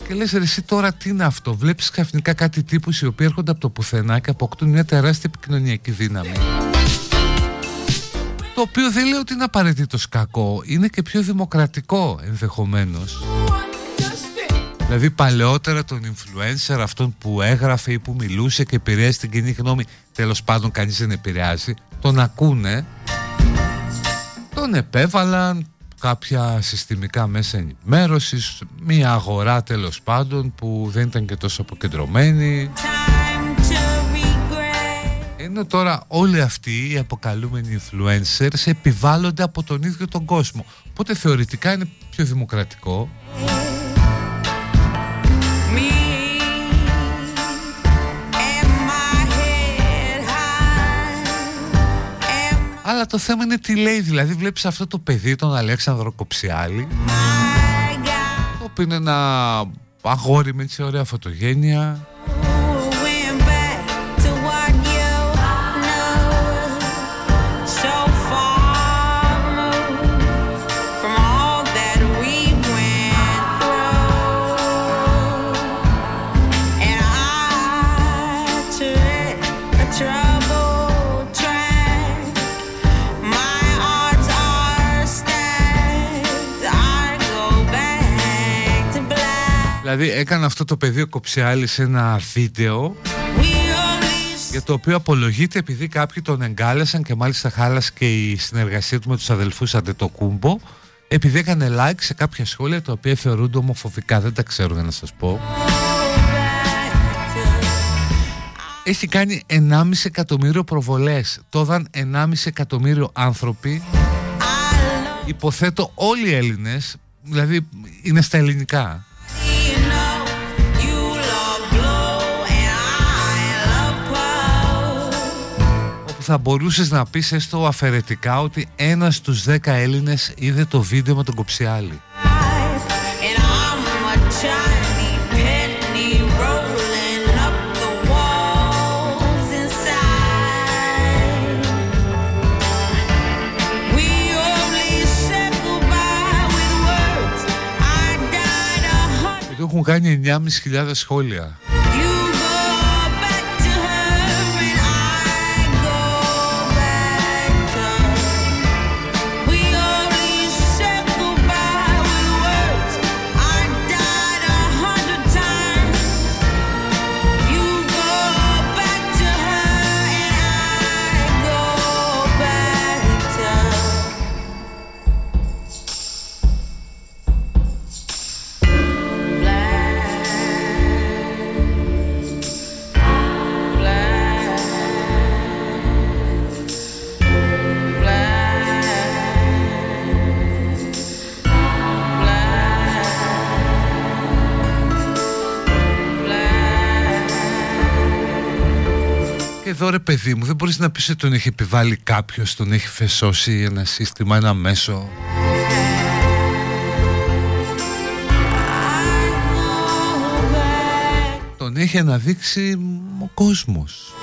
Και λες ρε εσύ τώρα τι είναι αυτό; Βλέπεις ξαφνικά κάτι τύπους οι οποίοι έρχονται από το πουθενά και αποκτούν μια τεράστια επικοινωνιακή δύναμη. Το οποίο δεν λέω ότι είναι απαραίτητος κακό είναι και πιο δημοκρατικό ενδεχομένως Δηλαδή παλαιότερα τον influencer, αυτόν που έγραφε ή που μιλούσε και επηρέασε την κοινή γνώμη, τέλος πάντων κανείς δεν επηρεάζει, τον ακούνε, τον επέβαλαν κάποια συστημικά μέσα ενημέρωσης, μια αγορά τέλος πάντων που δεν ήταν και τόσο αποκεντρωμένη. Ενώ τώρα όλοι αυτοί οι αποκαλούμενοι influencers επιβάλλονται από τον ίδιο τον κόσμο. Οπότε θεωρητικά είναι πιο δημοκρατικό. Αλλά το θέμα είναι τι λέει, δηλαδή βλέπεις αυτό το παιδί, τον Αλέξανδρο Κοψιάλη, το οποίο είναι ένα αγόρι με έτσι ωραία φωτογένεια, Δηλαδή έκανε αυτό το πεδίο κοψιάλη σε ένα βίντεο για το οποίο απολογείται επειδή κάποιοι τον εγκάλεσαν και μάλιστα χάλασε και η συνεργασία του με τους αδελφούς Αντετοκούμπο επειδή έκανε like σε κάποια σχόλια τα οποία θεωρούνται ομοφοβικά, δεν τα ξέρω για να σας πω. Έχει κάνει 1,5 εκατομμύριο προβολές, το είδαν 1,5 εκατομμύριο άνθρωποι, υποθέτω όλοι οι Έλληνες, δηλαδή είναι στα ελληνικά. Θα μπορούσες να πεις έστω αφαιρετικά ότι ένας στους δέκα Έλληνες είδε το βίντεο με τον Κοψιάλη. Και έχουν κάνει 9.500 σχόλια. Εδώ ρε παιδί μου δεν μπορείς να πεις ότι τον έχει επιβάλει κάποιος Τον έχει φεσώσει ένα σύστημα, ένα μέσο. Τον έχει αναδείξει ο κόσμος.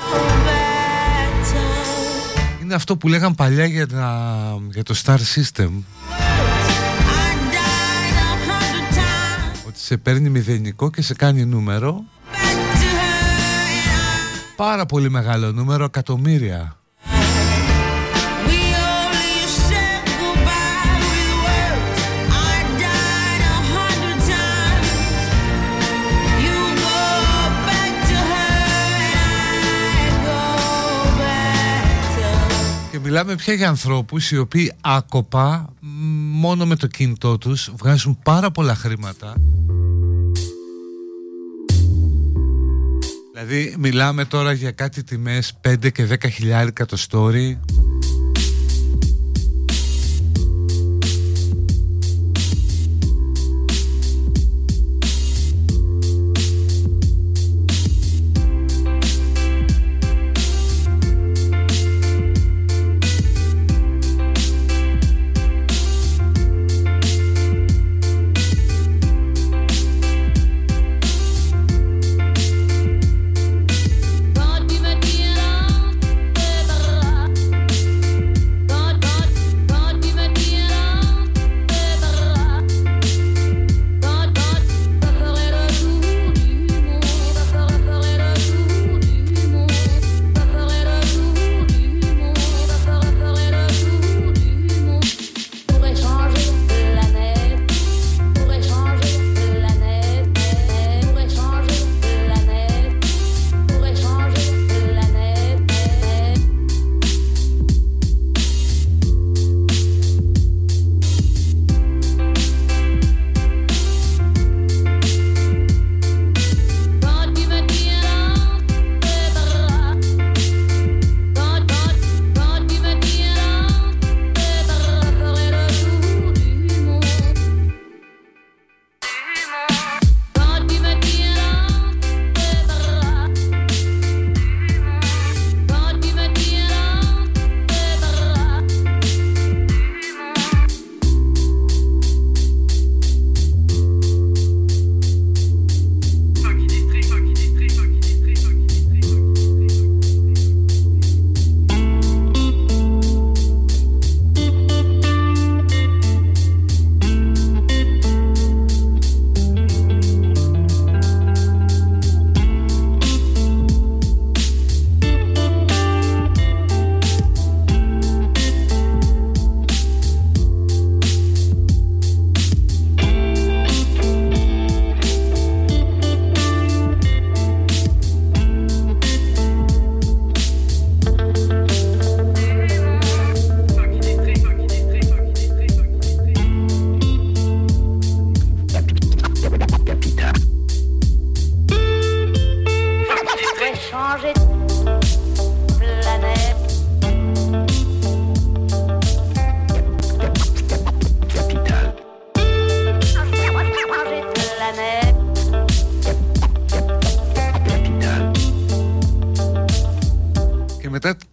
Είναι αυτό που λέγαν παλιά για, για το Star System. Ότι σε παίρνει μηδενικό και σε κάνει νούμερο πάρα πολύ μεγάλο νούμερο, εκατομμύρια. Και μιλάμε πια για ανθρώπους οι οποίοι άκοπα μόνο με το κινητό τους βγάζουν πάρα πολλά χρήματα Δηλαδή μιλάμε τώρα για κάτι τιμές 5 και 10 χιλιάρικα το story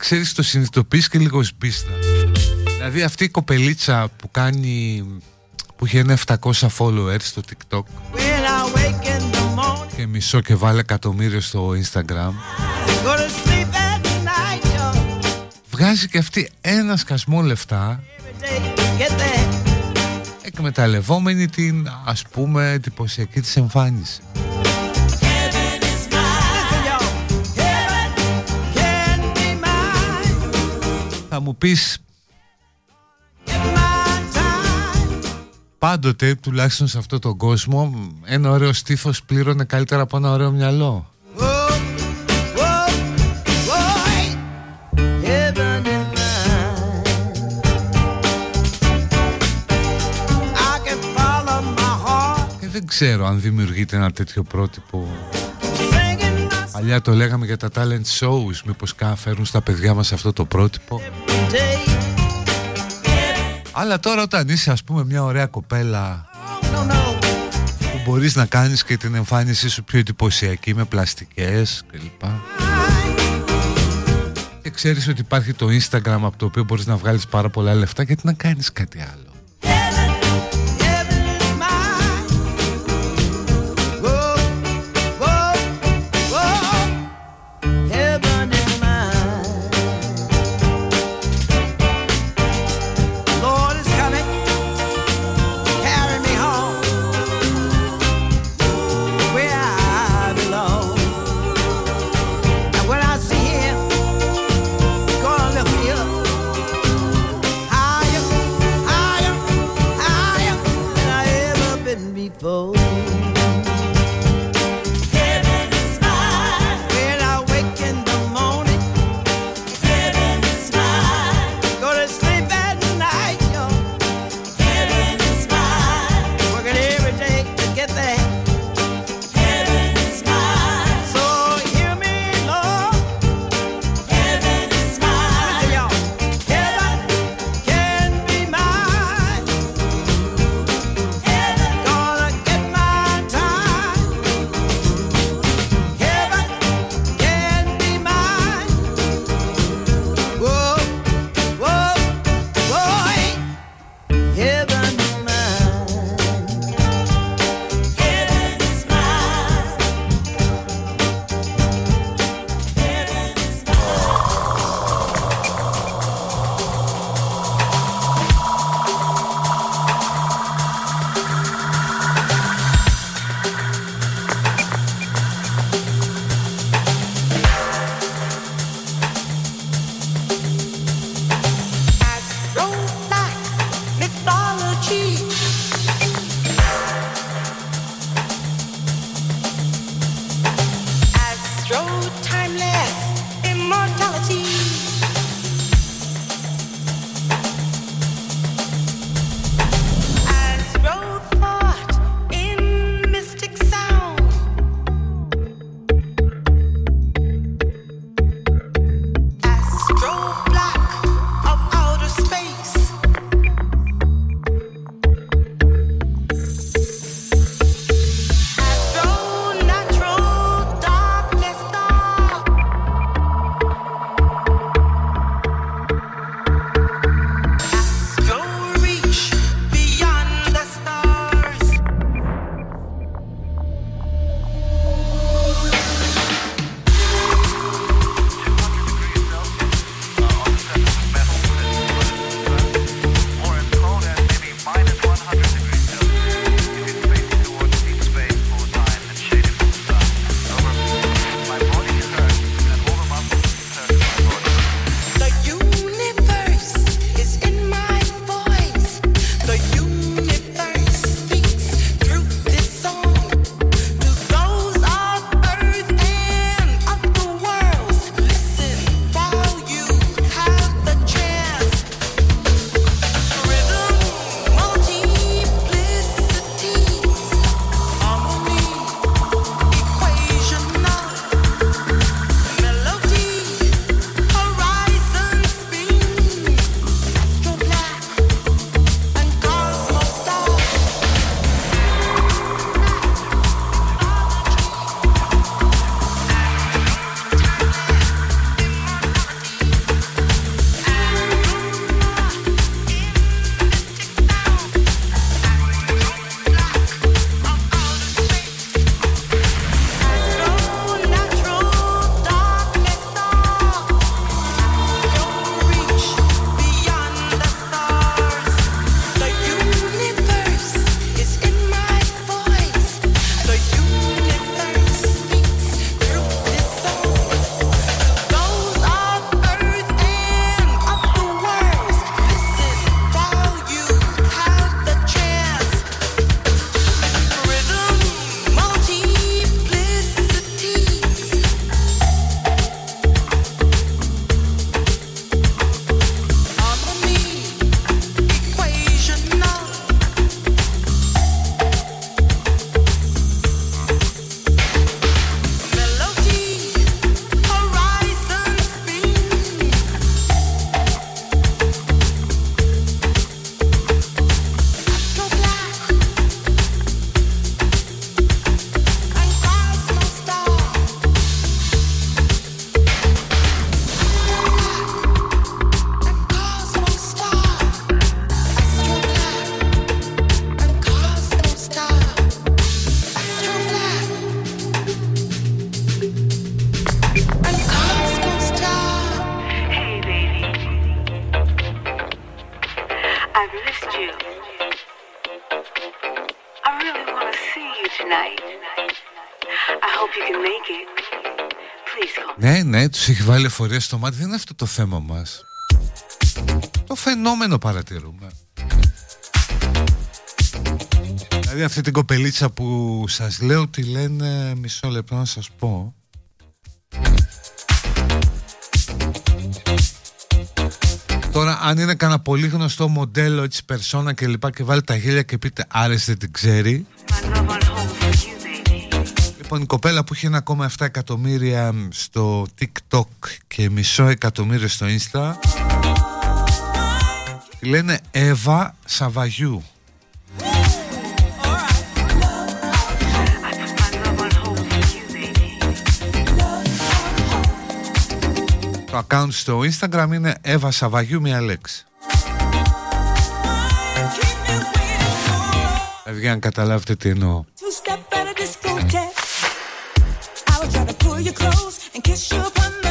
ξέρεις το συνειδητοποιείς και λίγο σμπίστα Δηλαδή αυτή η κοπελίτσα που κάνει που έχει ένα 700 followers στο TikTok και μισό και βάλε εκατομμύριο στο Instagram βγάζει και αυτή ένα σκασμό λεφτά εκμεταλλευόμενη την ας πούμε εντυπωσιακή της εμφάνιση Θα μου πεις Πάντοτε, τουλάχιστον σε αυτόν τον κόσμο, ένα ωραίο στήθος πλήρωνε καλύτερα από ένα ωραίο μυαλό. Και δεν ξέρω αν δημιουργείται ένα τέτοιο πρότυπο Παλιά το λέγαμε για τα talent shows. Μήπως φέρουν στα παιδιά μας αυτό το πρότυπο; Αλλά τώρα όταν είσαι ας πούμε μια ωραία κοπέλα Που μπορείς να κάνεις και την εμφάνισή σου πιο εντυπωσιακή Με πλαστικές κλπ. Και ξέρεις ότι υπάρχει το Instagram από το οποίο μπορείς να βγάλεις πάρα πολλά λεφτά Γιατί να κάνεις κάτι άλλο timeless immortality. Βάλει εφορία στο μάτι. Δεν είναι αυτό το θέμα μας. Το φαινόμενο παρατηρούμε. Δηλαδή αυτή την κοπελίτσα που σας λέω τι λένε μισό λεπτό να σας πω. Τώρα αν είναι κανένα πολύ γνωστό μοντέλο έτσι περσόνα και λοιπά και βάλει τα γέλια και πείτε άρεσε δεν την ξέρει Λοιπόν η κοπέλα που έχει 1,7 εκατομμύρια στο TikTok και μισό εκατομμύριο στο Insta Τη λένε Εύα Σαβαγιού Το account στο Instagram είναι Εύα Σαβαγιού μια λέξη. Δηλαδή αν καταλάβετε τι εννοώ. your clothes and kiss you your bum.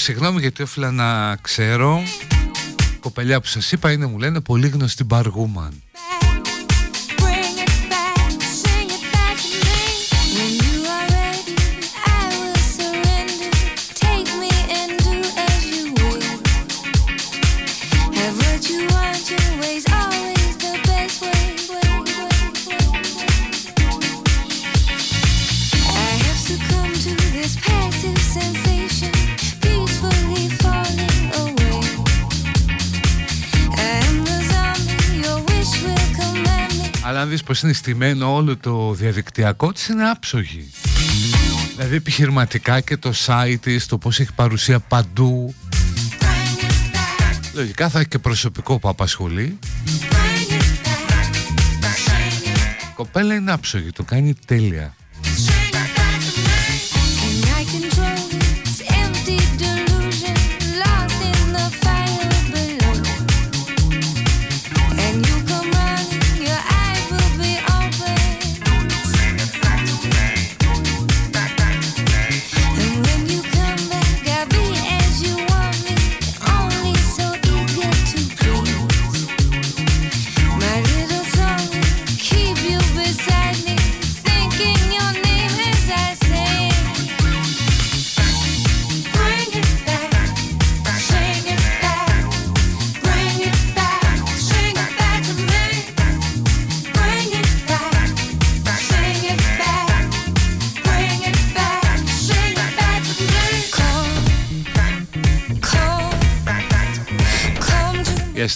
Συγγνώμη γιατί έφυλα να ξέρω. Κοπελιά που σας είπα είναι μου λένε πολύ γνωστή Μπαργούμαν δεις πως είναι στημένο όλο το διαδικτυακό της είναι άψογη. Δηλαδή επιχειρηματικά και το site της, το πως έχει παρουσία παντού. Λογικά θα έχει και προσωπικό που απασχολεί. Η κοπέλα είναι άψογη, το κάνει τέλεια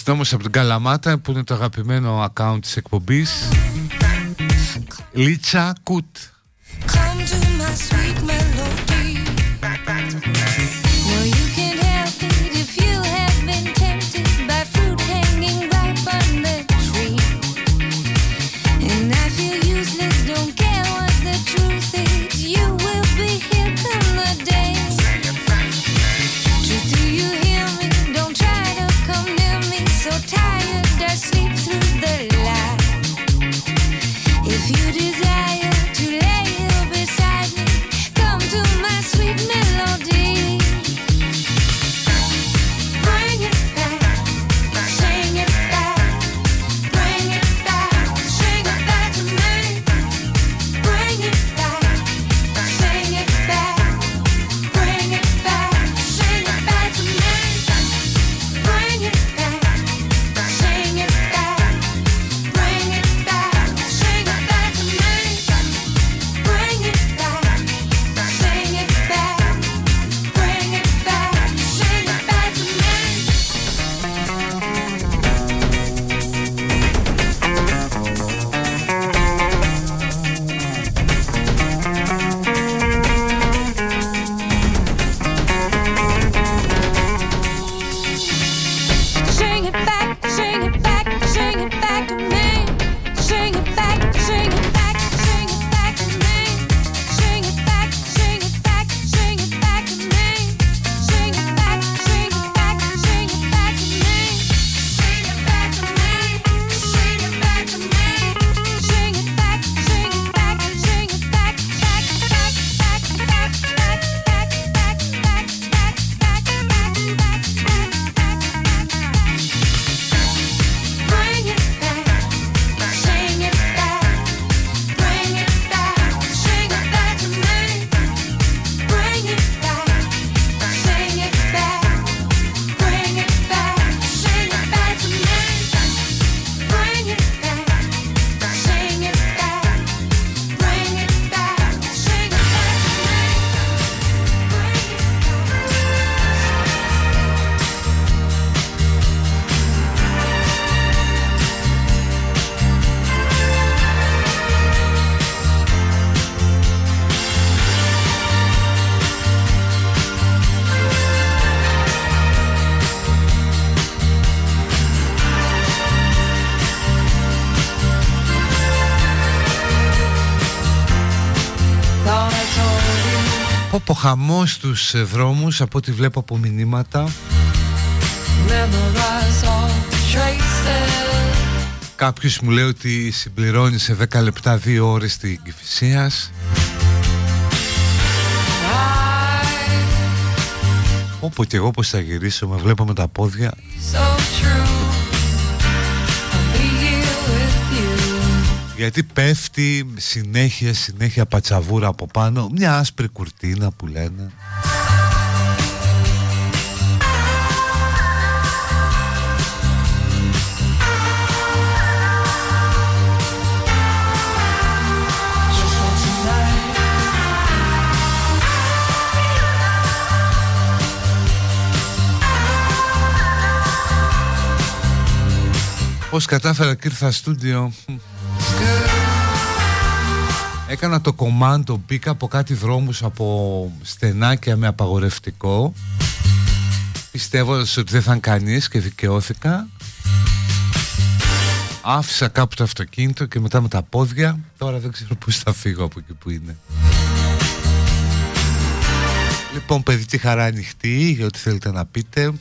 Για όμως από την Καλαμάτα που είναι το αγαπημένο account της εκπομπής. Λίτσα Κουτ χαμός στους ε, δρόμους από ό,τι βλέπω από μηνύματα. Κάποιος μου λέει ότι συμπληρώνει σε 10 λεπτά 2 ώρες στην Κηφισίας Όπω και εγώ πως θα γυρίσω με βλέπω με τα πόδια Γιατί πέφτει συνέχεια, συνέχεια πατσαβούρα από πάνω Μια άσπρη κουρτίνα που λένε. Πώς κατάφερα και ήρθα στούντιο Έκανα το κομμάντο, μπήκα από κάτι δρόμους από στενάκια με απαγορευτικό. Πιστεύω ότι δεν θα κανείς και δικαιώθηκα. Άφησα κάπου το αυτοκίνητο και μετά με τα πόδια. Τώρα δεν ξέρω πώς θα φύγω από εκεί που είναι. Λοιπόν παιδική χαρά ανοιχτή για ό,τι θέλετε να πείτε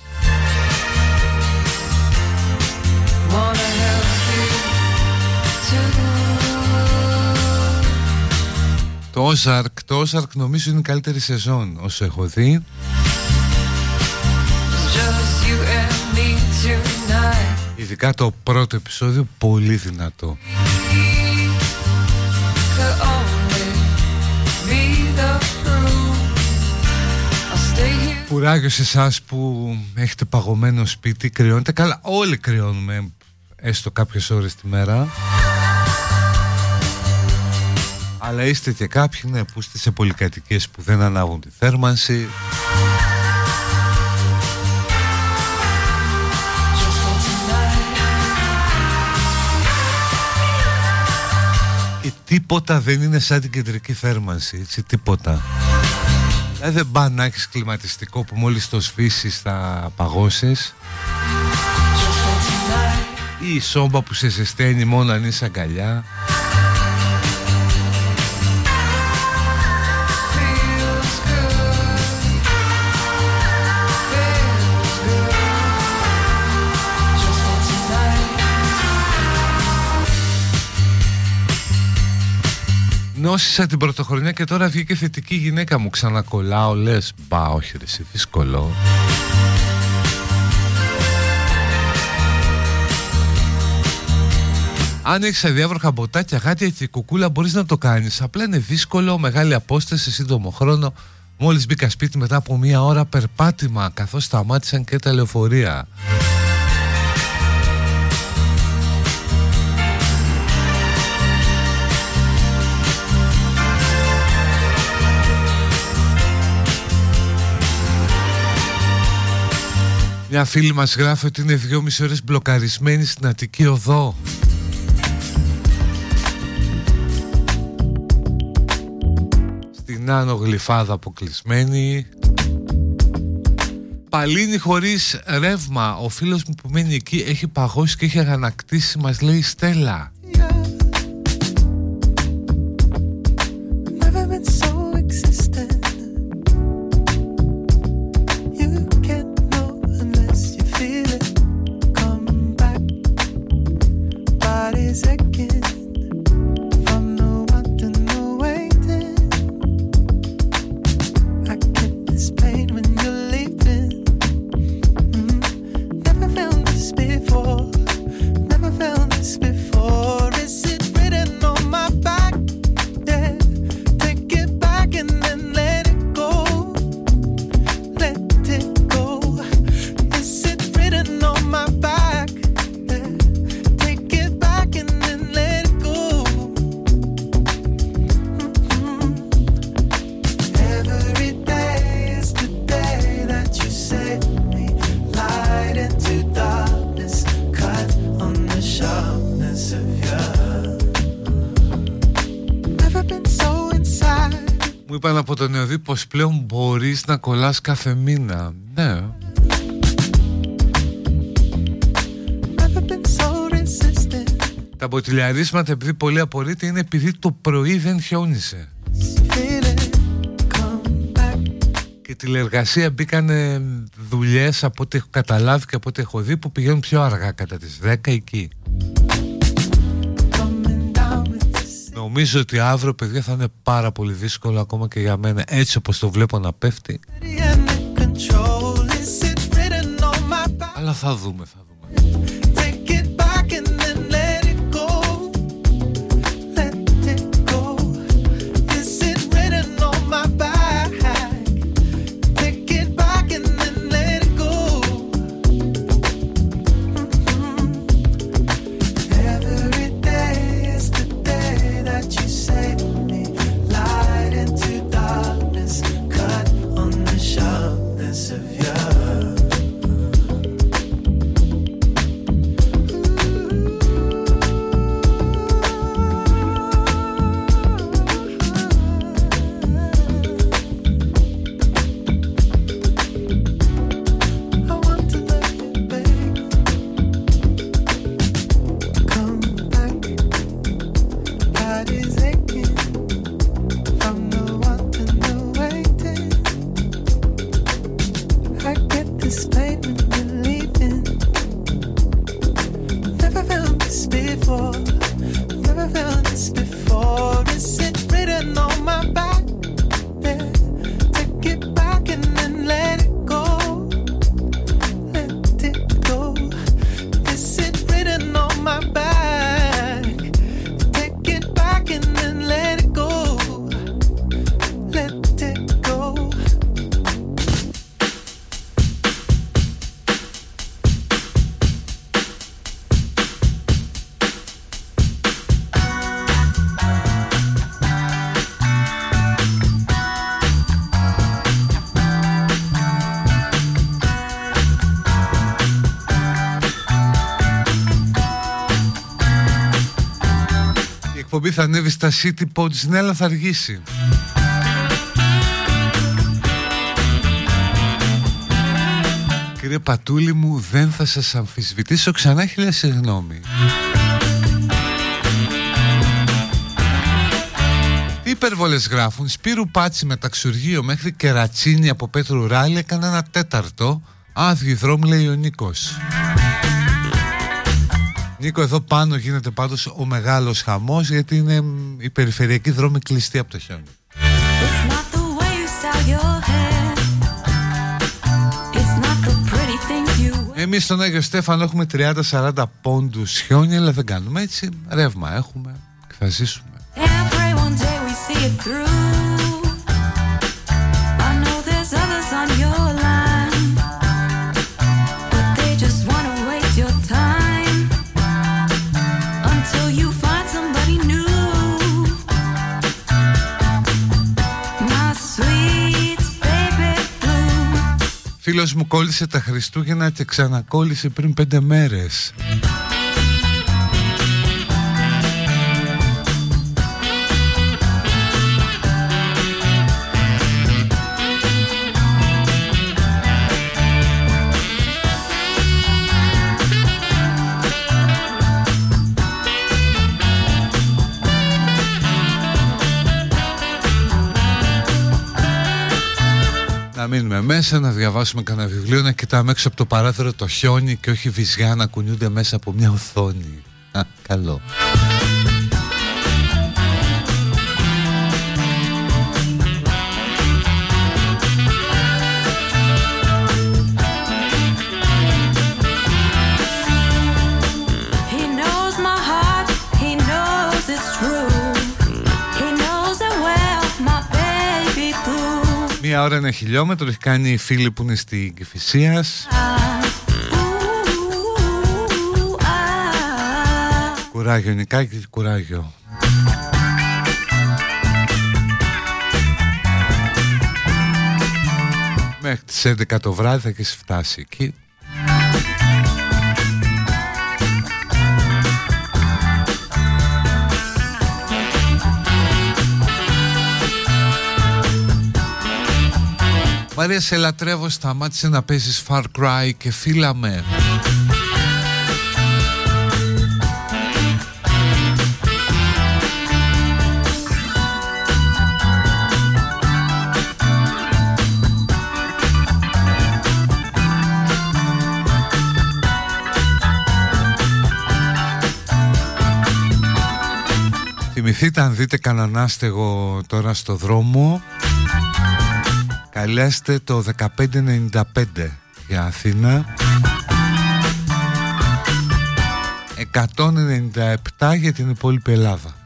Το Ozark, το Ozark νομίζω είναι η καλύτερη σεζόν όσο έχω δει. Ειδικά το πρώτο επεισόδιο πολύ δυνατό. Κουράγιο σε εσάς που έχετε παγωμένο σπίτι, κρυώνετε. Καλά, όλοι κρυώνουμε έστω κάποιες ώρες τη μέρα αλλά είστε και κάποιοι ναι, που είστε σε πολυκατοικές που δεν ανάβουν τη θέρμανση Και τίποτα δεν είναι σαν την κεντρική θέρμανση, έτσι, τίποτα. Ε, δεν πάει να έχεις κλιματιστικό που μόλις το σφίσεις θα παγώσεις. Ή η σόμπα που σε ζεσταίνει μόνο αν είσαι αγκαλιά. Νόσησα την πρωτοχρονιά και τώρα βγήκε θετική γυναίκα μου Ξανακολλάω λες Μπα όχι ρε εσύ δύσκολο Αν έχεις αδιάβροχα μποτάκια, γάτια και κουκούλα, μπορείς να το κάνεις. Απλά είναι δύσκολο, μεγάλη απόσταση, σε σύντομο χρόνο. Μόλις μπήκα σπίτι μετά από μία ώρα περπάτημα, καθώς σταμάτησαν και τα λεωφορεία. Μια φίλη μας γράφει ότι είναι δυόμιση ώρες μπλοκαρισμένη στην Αττική Οδό. Στην Άνω Γλυφάδα αποκλεισμένη. Παλίνη χωρίς ρεύμα. Ο φίλος μου που μένει εκεί έχει παγώσει και έχει αγανακτήσει μας λέει Στέλλα. Κολλάς κάθε μήνα. Ναι. Τα μποτιλιαρίσματα επειδή πολύ απορείτε είναι επειδή το πρωί δεν χιόνισε. Και τηλεργασία μπήκαν δουλειές από ό,τι έχω καταλάβει και από ό,τι έχω δει που πηγαίνουν πιο αργά κατά τις 10 εκεί. Νομίζω ότι αύριο παιδιά θα είναι πάρα πολύ δύσκολο ακόμα και για μένα έτσι όπως το βλέπω να πέφτει. Αλλά θα δούμε, θα δούμε εκπομπή θα ανέβει στα City Pods. Ναι αλλά θα αργήσει. Κύριε Πατούλη μου δεν θα σας αμφισβητήσω. Ξανά χίλια συγγνώμη Τι υπερβολές γράφουν. Σπύρου Πάτσι με ταξουργείο μέχρι Κερατσίνη από Πέτρου Ράλη έκανε ένα τέταρτο. Άδειοι δρόμοι λέει ο Νίκος Νίκο εδώ πάνω γίνεται πάντως ο μεγάλος χαμός γιατί είναι η περιφερειακή δρόμη κλειστή από το χιόνι. Εμείς στον Άγιο Στέφανο έχουμε 30-40 πόντους χιόνι αλλά δεν κάνουμε έτσι. Ρεύμα έχουμε και θα ζήσουμε Φίλος μου κόλλησε τα Χριστούγεννα και ξανακόλλησε πριν πέντε μέρες να μείνουμε μέσα, να διαβάσουμε κανένα βιβλίο, να κοιτάμε έξω από το παράθυρο το χιόνι και όχι βυζιά να κουνιούνται μέσα από μια οθόνη. Α, καλό. Μία ώρα ένα χιλιόμετρο έχει κάνει η φίλη που είναι στην Κηφισίας. Κουράγιο Νικάκη, κουράγιο. Μέχρι τις 11 το βράδυ θα έχεις φτάσει εκεί Μαρία σε λατρεύω σταμάτησε να παίζεις Far Cry και φύλαμε Θυμηθείτε αν δείτε κανέναν άστεγο τώρα στο δρόμο Καλέστε το 1595 για Αθήνα. 197 για την υπόλοιπη Ελλάδα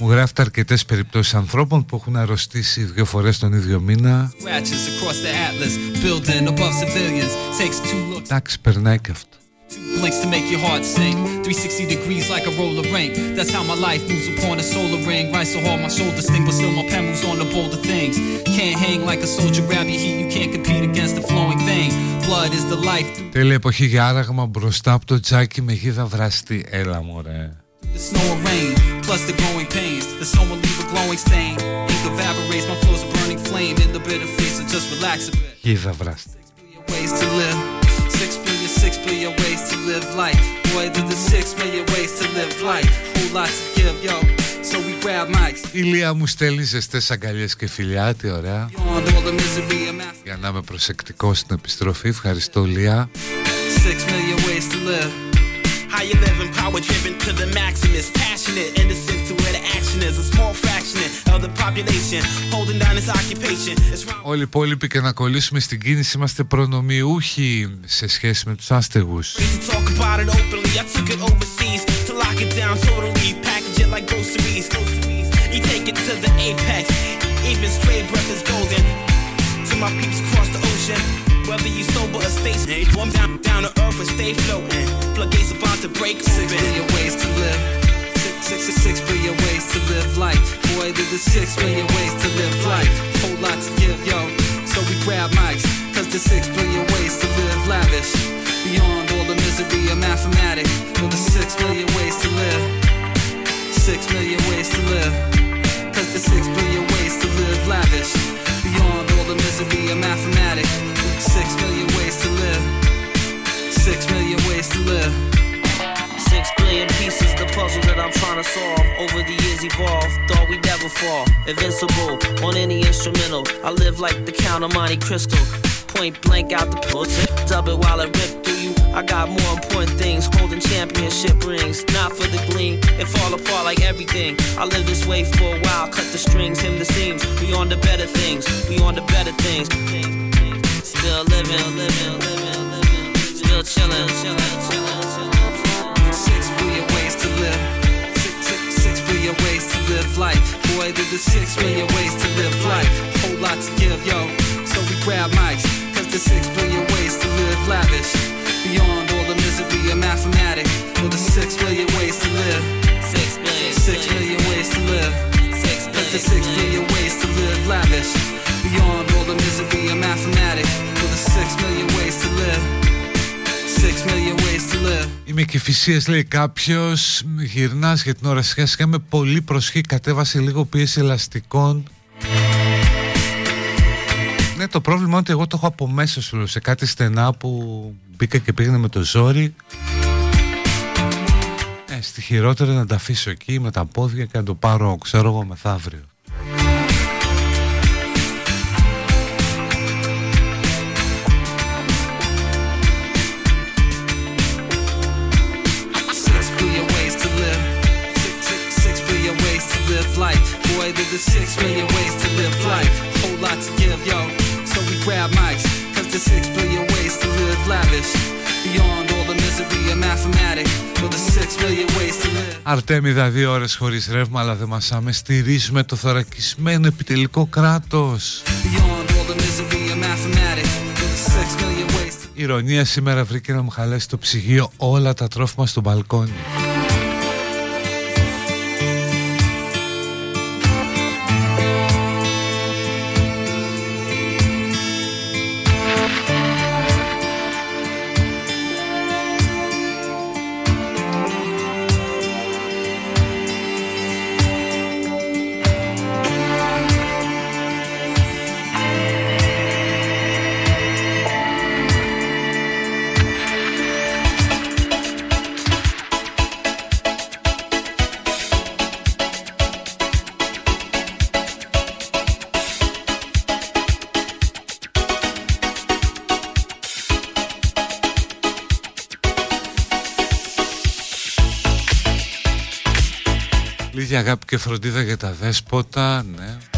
Μου γράφετε αρκετέ περιπτώσει ανθρώπων που έχουν αρρωστήσει δύο φορέ τον ίδιο μήνα. Εντάξει, περνάει και αυτό. Blinks to make your heart sing 360 degrees like a roller ring That's how my life moves upon a solar ring Rise so hard my shoulders sting But still my pen moves on the bolder things Can't hang like a soldier grab your heat You can't compete against the flowing vein Blood is the life Τέλεια εποχή για άραγμα μπροστά από το τζάκι με γίδα βραστή Έλα μωρέ The snow and rain, plus the growing pains. The sun will leave a glowing stain. Ink evaporates, my flow's a burning flame. In the bitter face, so just relax a bit. Give a rest. Six billion ways to live. Six billion, six billion ways to live life. Boy, there's the six million ways to live life. Whole lot to give, yo. So we grab mics. Η Λία μου στέλνει ζεστές αγκαλιές και φιλιά, τι ωραία. Για να είμαι προσεκτικός στην επιστροφή, ευχαριστώ Λία. Six million ways to live. How you living, power driven to the maximus. Passionate, innocent to Όλοι οι υπόλοιποι και να κολλήσουμε στην κίνηση είμαστε προνομιούχοι σε σχέση με τους άστεγους. Even straight breath is golden. To my peeps across the ocean. Whether you sober or stay warm down, down to earth or stay floating. Floodgates about to break open. Six billion ways to live. Six, six, six, billion ways to live life. Boy, there's a six billion ways to live life. Whole lot to give, yo. So we grab mics. Cause there's six billion ways to live lavish. Beyond all the misery of mathematics. Well, there's six million ways to live. Six million ways to live. Cause there's six billion ways to live lavish. Beyond all the misery of mathematics. Six million ways to live. Six million ways to live. Six billion pieces, puzzle that I'm trying to solve. Over the years evolved, thought we'd never fall. Invincible on any instrumental. I live like the Count of Monte Cristo. Point blank out the pussy. Dub it while I rip through you. I got more important things. Holding championship rings. Not for the gleam. It fall apart like everything. I live this way for a while. Cut the strings, him the seams. We on the better things. We on the better things. Still living, living, living, living. Still chilling, chilling, chilling. There's a six billion ways to live life. Whole lot to give, yo. So we grab mics. Cause there's six billion ways to live lavish. Beyond all the misery of mathematics. Well, there's six billion ways to live. Six billion, six million ways to live. Six billion, Cause there's six billion ways to live lavish. Beyond all the misery of mathematics. Well, there's six million ways to live. Είμαι και φυσίες λέει κάποιος. Γυρνάς για την ώρα σιγά σιγά με πολύ προσχή Κατέβασε λίγο πίεση ελαστικών. Ναι το πρόβλημα είναι ότι εγώ το έχω από μέσα σου Σε κάτι στενά που μπήκα και πήγαινε με το ζόρι. Ε, Στη χειρότερη να τα αφήσω εκεί με τα πόδια Και να το πάρω ξέρω εγώ μεθαύριο Αρτέμιδα, δύο ώρες χωρίς ρεύμα, αλλά δε μας άμεσα το θωρακισμένο επιτελικό κράτος. Ηρωνία σήμερα βρήκε να μου χαλέσει το ψυγείο όλα τα τρόφιμα στο μπαλκόνι. Αγάπη και φροντίδα για τα δέσποτα, ναι.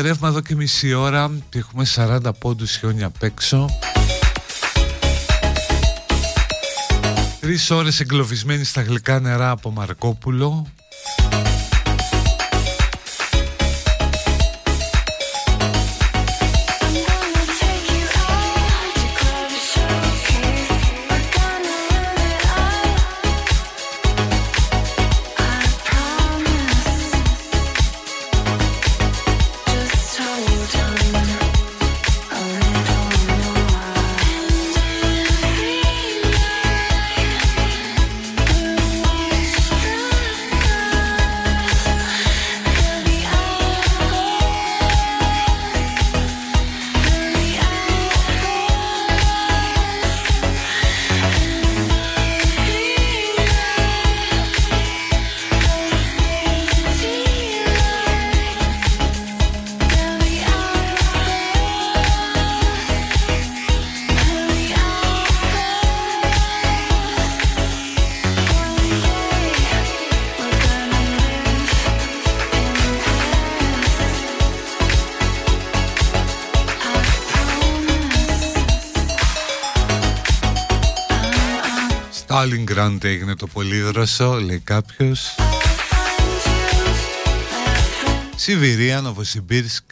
Έχουμε ρεύμα εδώ και μισή ώρα και έχουμε 40 πόντους χιόνια απ' έξω. Τρεις ώρες εγκλωβισμένοι στα γλυκά νερά από Μαρκόπουλο. Stalingrad έγινε το πολύδροσο, λέει κάποιος. Σιβηρία, Νοβοσιμπίρσκ.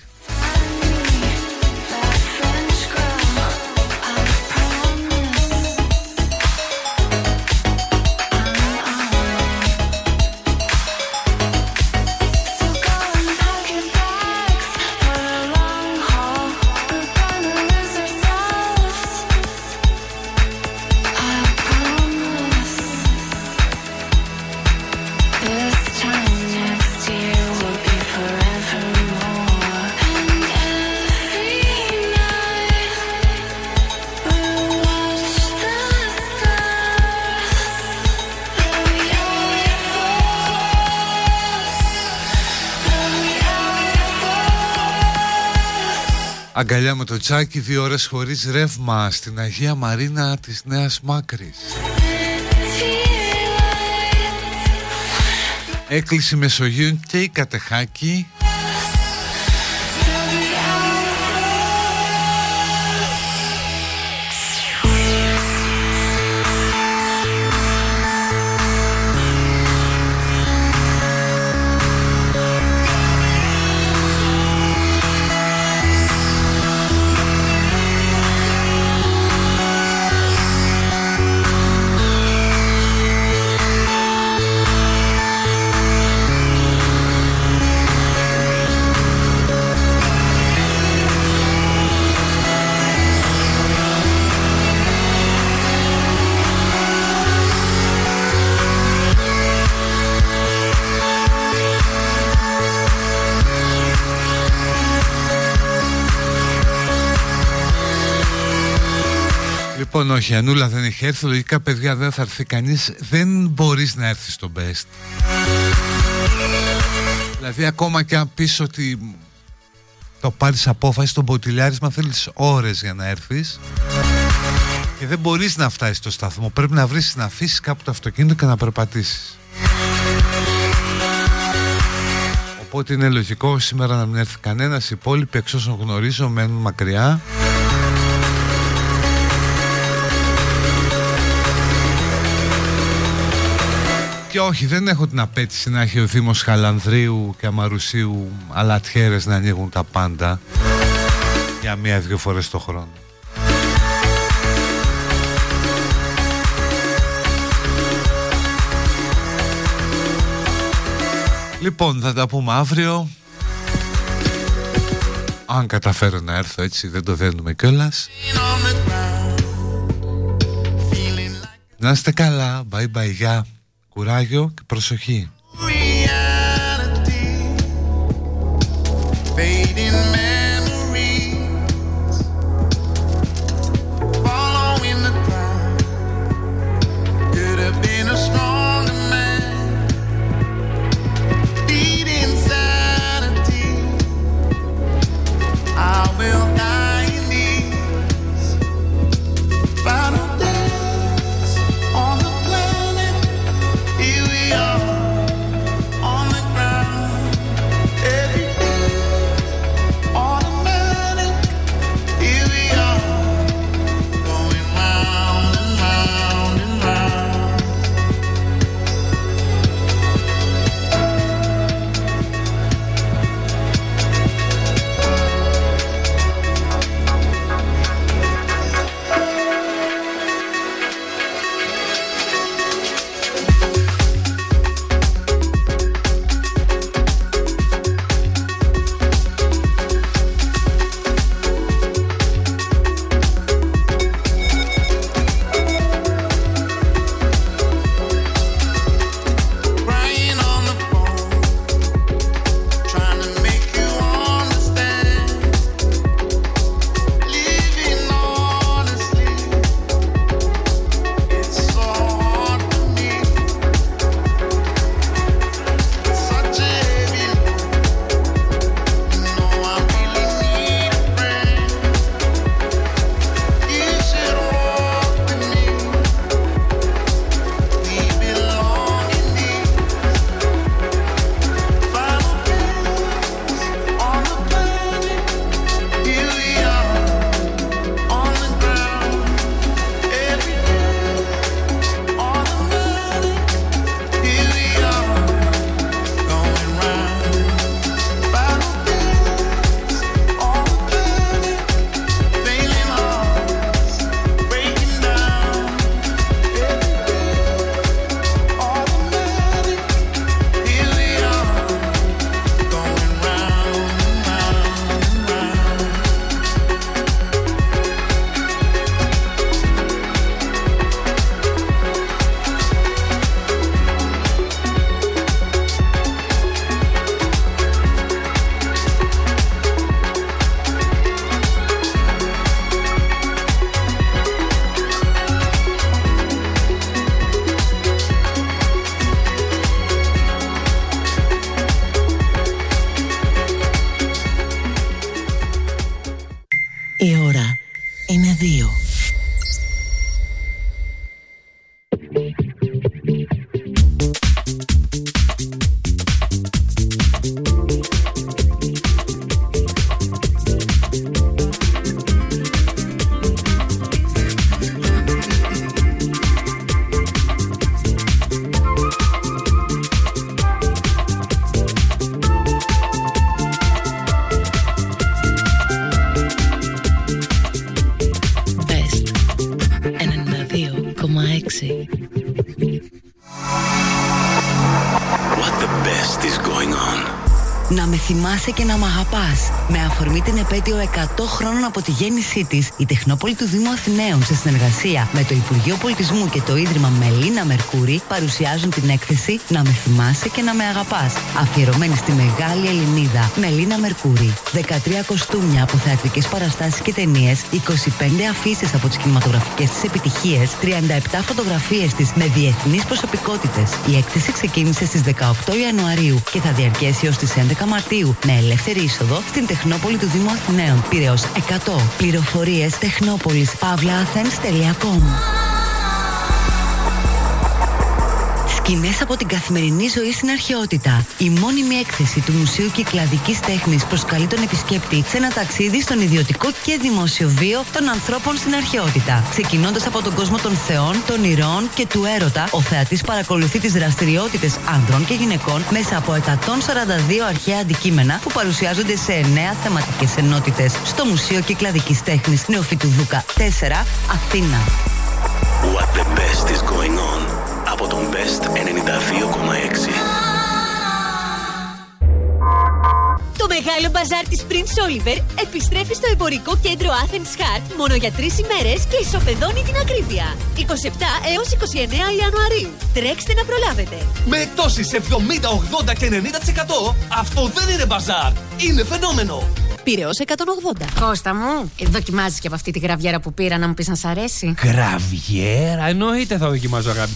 Αγκαλιά με το τσάκι δύο ώρες χωρίς ρεύμα στην Αγία Μαρίνα της Νέας Μάκρης. Έκλειση Μεσογείου και η Κατεχάκη όχι, Ανούλα δεν έχει έρθει. Λογικά, παιδιά, δεν θα έρθει κανείς. Δεν μπορείς να έρθεις στο best. Δηλαδή, ακόμα και αν πεις ότι το πάρεις απόφαση στον ποτηλιάρισμα, θέλεις ώρες για να έρθεις. Και δεν μπορείς να φτάσεις στο σταθμό. Πρέπει να βρεις να αφήσεις κάπου το αυτοκίνητο και να περπατήσεις. Οπότε είναι λογικό σήμερα να μην έρθει κανένας. Οι υπόλοιποι, εξ όσων γνωρίζω, μένουν μακριά. Και όχι, δεν έχω την απέτηση να έχει ο Δήμος Χαλανδρίου και Αμαρουσίου αλατιέρες να ανοίγουν τα πάντα για μία-δύο φορές το χρόνο. Λοιπόν, θα τα πούμε αύριο. Αν καταφέρω να έρθω έτσι, δεν το δένουμε κιόλας. Να είστε καλά. Bye bye, γεια. Κουράγιο και προσοχή. Η και να μ' αγαπά. Με αφορμή την επέτειο 100 χρόνων από τη γέννησή της, η Τεχνόπολη του Δήμου Αθηναίων σε συνεργασία με το Υπουργείο Πολιτισμού και το Ίδρυμα Μελίνα Μερκούρη παρουσιάζουν την έκθεση Να με θυμάσαι και να με αγαπάς. Αφιερωμένη στη μεγάλη Ελληνίδα Μελίνα Μερκούρη. 13 κοστούμια από θεατρικές παραστάσεις και ταινίες, 25 αφήσεις από τις κινηματογραφικές της επιτυχίες, 37 φωτογραφίες της με διεθνείς προσωπικότητες. Η έκθεση ξεκίνησε στις 18 Ιανουαρίου και θα διαρκέσει ω τις 11 Μαρτίου με ελεύθερη είσοδο στην Τεχνόπολη του Δήμου Αθηναίων. Πυραιός 100. Πληροφορίες τεχνόπολης παύλα.athens.com Σκηνές από την καθημερινή ζωή στην αρχαιότητα. Η μόνιμη έκθεση του Μουσείου Κυκλαδικής Τέχνης προσκαλεί τον επισκέπτη σε ένα ταξίδι στον ιδιωτικό και δημόσιο βίο των ανθρώπων στην αρχαιότητα. Ξεκινώντας από τον κόσμο των θεών, των ηρώων και του έρωτα, ο θεατής παρακολουθεί τις δραστηριότητες άνδρων και γυναικών μέσα από 142 αρχαία αντικείμενα που παρουσιάζονται σε 9 θεματικές ενότητες στο Μουσείο Κυκλαδικής Τέχνης Νεοφυτού Δούκα 4, Αθήνα. What the best is going on; Από τον Best 92,6. Το μεγάλο μπαζάρ της Prince Oliver επιστρέφει στο εμπορικό κέντρο Athens Heart μόνο για τρεις ημέρες και ισοπεδώνει την ακρίβεια. 27 έως 29 Ιανουαρίου. Τρέξτε να προλάβετε. Με εκτόσεις 70, 80 και 90% αυτό δεν είναι μπαζάρ. Είναι φαινόμενο. Πυραιός 180. Κώστα μου, ε, δοκιμάζεις και από αυτή τη γραβιέρα που πήρα να μου πεις αν σ' αρέσει. Γραβιέρα, εννοείται θα δοκιμάζω αγάπη.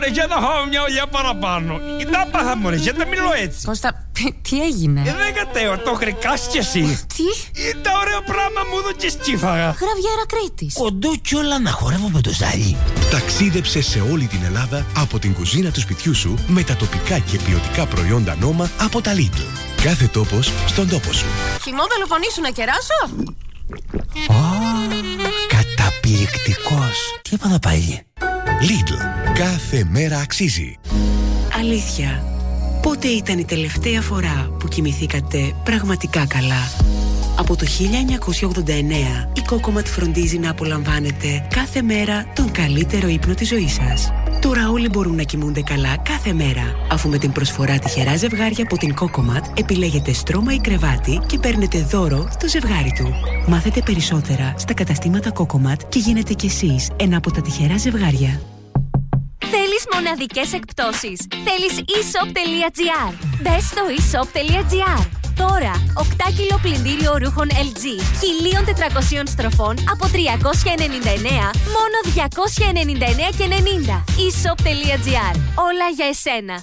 Μωρέ, για να έχω μια ολιά παραπάνω. Τα πάθα, μωρέ, για να μιλώ έτσι. Κώστα, τι έγινε; Ε, δεν κατέω, το χρικάς κι εσύ. Τι; Ήταν ωραίο πράγμα μου εδώ και σκύφαγα. Γραβιέρα Κρήτης. Κοντό κι όλα να χορεύω με το ζάλι. Ταξίδεψε σε όλη την Ελλάδα από την κουζίνα του σπιτιού σου με τα τοπικά και ποιοτικά προϊόντα νόμα από τα Lidl. Κάθε τόπος στον τόπο σου. Χυμό δολοφονήσου να κεράσω; Καταπληκτικός. Τι είπα να πάει; Lidl. Κάθε μέρα αξίζει. Αλήθεια. Πότε ήταν η τελευταία φορά που κοιμηθήκατε πραγματικά καλά; Από το 1989 η Κόκοματ φροντίζει να απολαμβάνετε κάθε μέρα τον καλύτερο ύπνο της ζωής σας. Τώρα όλοι μπορούν να κοιμούνται καλά κάθε μέρα, αφού με την προσφορά τυχερά ζευγάρια από την Κόκοματ επιλέγετε στρώμα ή κρεβάτι και παίρνετε δώρο το ζευγάρι του. Μάθετε περισσότερα στα καταστήματα Κόκοματ και γίνετε κι εσείς ένα από τα τυχερά ζευγάρια. Θέλεις μοναδικές εκπτώσεις. Θέλεις eShop.gr. Μπες στο eShop.gr. Τώρα, 8 κιλό πλυντήριο ρούχων LG 1400 στροφών από 399 μόνο 299 και 90. eShop.gr. Όλα για εσένα.